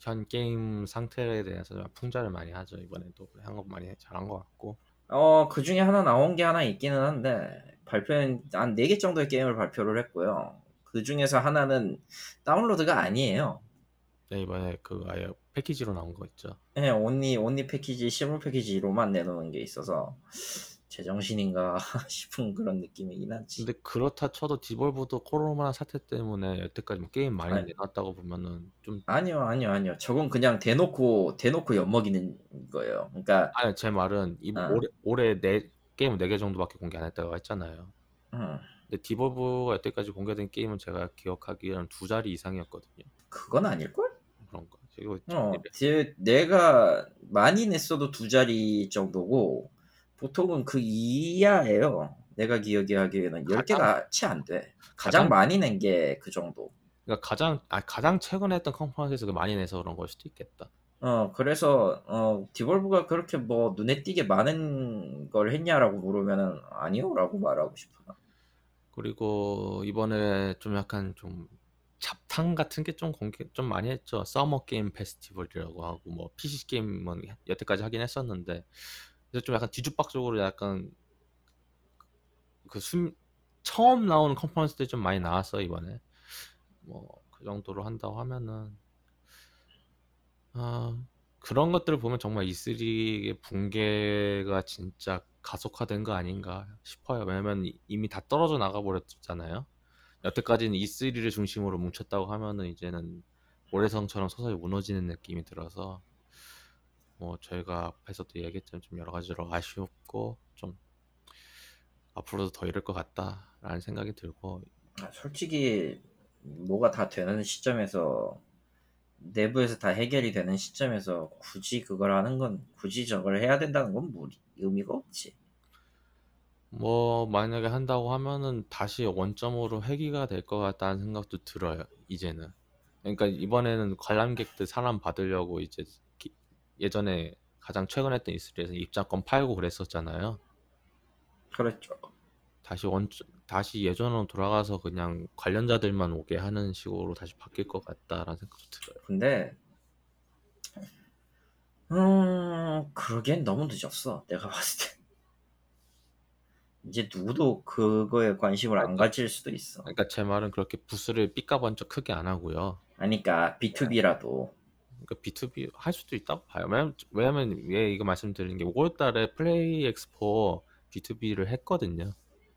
[SPEAKER 1] 현 게임 상태에 대해서 좀 풍자를 많이 하죠 이번에도 한거 많이 잘한 것 같고
[SPEAKER 3] 어, 그 중에 하나 나온 게 하나 있기는 한데, 발표는 한 4 개 정도의 게임을 발표를 했고요. 그 중에서 하나는 다운로드가 아니에요.
[SPEAKER 1] 네, 이번에 그 아예 패키지로 나온 거 있죠
[SPEAKER 3] 예, 온리, 온리 패키지, 실물 패키지로만 내놓은 게 있어서, 제정신인가 싶은 그런 느낌이긴 하지.
[SPEAKER 1] 근데 그렇다 쳐도 디볼브도 코로나 사태 때문에 여태까지 뭐 게임 많이
[SPEAKER 3] 아니.
[SPEAKER 1] 내놨다고 보면은 좀
[SPEAKER 3] 아니요, 아니요, 아니요. 저건 그냥 대놓고, 대놓고 엿먹이는 거예요. 그러니까,
[SPEAKER 1] 아니 제 말은 이
[SPEAKER 3] 아.
[SPEAKER 1] 올해 올해 네 게임 4개 정도밖에 공개 안 했다고 했잖아요
[SPEAKER 3] 음,
[SPEAKER 1] 근데 디볼브가 여태까지 공개된 게임은 제가 기억하기에는 두 자리 이상이었거든요
[SPEAKER 3] 그건 아닐걸?
[SPEAKER 1] 그런 거 이거
[SPEAKER 3] 어, 제- 내가 많이 냈어도 두 자리 정도고 보통은 그 이하예요. 내가 기억이 하기에는
[SPEAKER 1] 가장-
[SPEAKER 3] 10개가 채 안 돼. 가장
[SPEAKER 1] 가장-
[SPEAKER 3] 많이 낸 게 그 정도.
[SPEAKER 1] 그러니까 가장 아 가장 최근에 했던 컨퍼런스에서 그 많이 내서 그런 걸 수도 있겠다
[SPEAKER 3] 어, 그래서 어, 디볼브가 그렇게 뭐 눈에 띄게 많은 걸 했냐라고 물으면은 아니요라고 말하고 싶어.
[SPEAKER 1] 그리고 이번에 좀 약간 좀 잡탕 같은 게 좀 공개 좀 많이 했죠. 서머 게임 페스티벌이라고 하고 뭐 PC 게임은 여태까지 하긴 했었는데 그래서 좀 약간 뒤죽박죽으로 약간 그 숨, 처음 나오는 컨퍼런스들이 좀 많이 나왔어 이번에 뭐 그 정도로 한다고 하면은 아 그런 것들을 보면 정말 E3의 붕괴가 진짜 가속화된 거 아닌가 싶어요. 왜냐면 이- 이미 다 떨어져 나가 버렸잖아요. 여태까지는 E3를 중심으로 뭉쳤다고 하면은 이제는 모래성처럼 서서히 무너지는 느낌이 들어서 뭐 저희가 앞에서도 얘기했지만 좀 여러 가지로 아쉬웠고 좀 앞으로도 더 이럴 것 같다라는 생각이 들고
[SPEAKER 3] 아, 솔직히 뭐가 다 되는 시점에서 내부에서 다 해결이 되는 시점에서 굳이 그걸 하는 건 굳이 저걸 해야 된다는 건뭐 의미가 없지.
[SPEAKER 1] 뭐 만약에 한다고 하면은 다시 원점으로 회귀가 될 것 같다는 생각도 들어요. 이제는. 그러니까 이번에는 관람객들 사람 받으려고 이제 기- 예전에 가장 최근 했던 E3에서 입장권 팔고 그랬었잖아요.
[SPEAKER 3] 그렇죠.
[SPEAKER 1] 다시 원 다시 예전으로 돌아가서 그냥 관련자들만 오게 하는 식으로 다시 바뀔 것 같다라는 생각도 들어요.
[SPEAKER 3] 근데 음 그러기엔 너무 늦었어. 내가 봤을 때. 이제 누구도 그거에 관심을 안 가질 수도 있어.
[SPEAKER 1] 그러니까 제 말은 그렇게 부스를 삐까번쩍 크게 안 하고요.
[SPEAKER 3] 아니 그러니까 B2B라도
[SPEAKER 1] 그러니까 B2B 할 수도 있다고 봐요. 왜냐면, 왜냐면 왜 이거 말씀드리는 게 5월 달에 플레이 엑스포 B2B를 했거든요.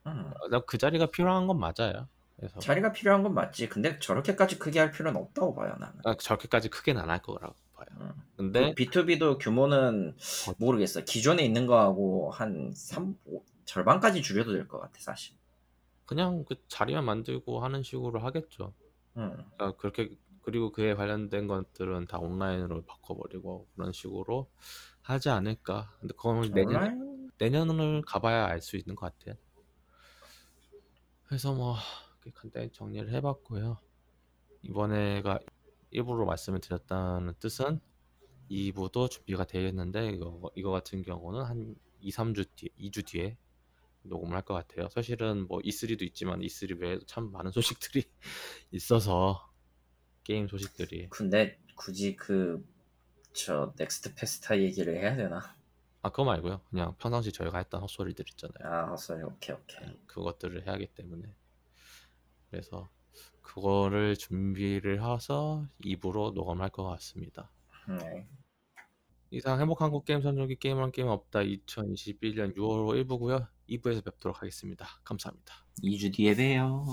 [SPEAKER 3] 음,
[SPEAKER 1] 그 자리가 필요한 건 맞아요. 그래서
[SPEAKER 3] 자리가 필요한 건 맞지. 근데 저렇게까지 크게 할 필요는 없다고 봐요 나는.
[SPEAKER 1] 아, 저렇게까지 크게는 안 할 거라고 봐요.
[SPEAKER 3] 음.
[SPEAKER 1] 근데
[SPEAKER 3] 그 B2B도 규모는
[SPEAKER 1] 어.
[SPEAKER 3] 모르겠어. 기존에 있는 거하고 한 3, 절반까지 줄여도 될 것 같아, 사실.
[SPEAKER 1] 그냥 그 자리만 만들고 하는 식으로 하겠죠.
[SPEAKER 3] 음.
[SPEAKER 1] 그러니까 그렇게 그리고 그에 관련된 것들은 다 온라인으로 바꿔버리고 그런 식으로 하지 않을까. 근데 그건 내년
[SPEAKER 3] 온라인?
[SPEAKER 1] 내년을 가봐야 알 수 있는 것 같아요. 그래서 뭐 간단히 정리를 해봤고요. 이번에가 1부로 말씀을 드렸다는 뜻은 2부도 준비가 되겠는데 이거 이거 같은 경우는 한 2, 3주 뒤, 2주 뒤에 녹음을 할 것 같아요. 사실은 뭐 E3도 있지만 E3 외에도 참 많은 소식들이 있어서 게임 소식들이
[SPEAKER 3] 근데 굳이 그 저 넥스트 페스타 얘기를 해야 되나?
[SPEAKER 1] 아 그거 말고요. 그냥 평상시 저희가 했던 헛소리들 있잖아요.
[SPEAKER 3] 아, 헛소리 오케이 오케이.
[SPEAKER 1] 그것들을 해야 하기 때문에 그래서 그거를 준비를 해서 2부로 녹음할 것 같습니다.
[SPEAKER 3] 네.
[SPEAKER 1] 이상 행복 한 국 게임 선조기 게임한 게임 없다 2021년 6월 1부고요. 2부에서 뵙도록 하겠습니다. 감사합니다.
[SPEAKER 2] 2주 뒤에 봬요.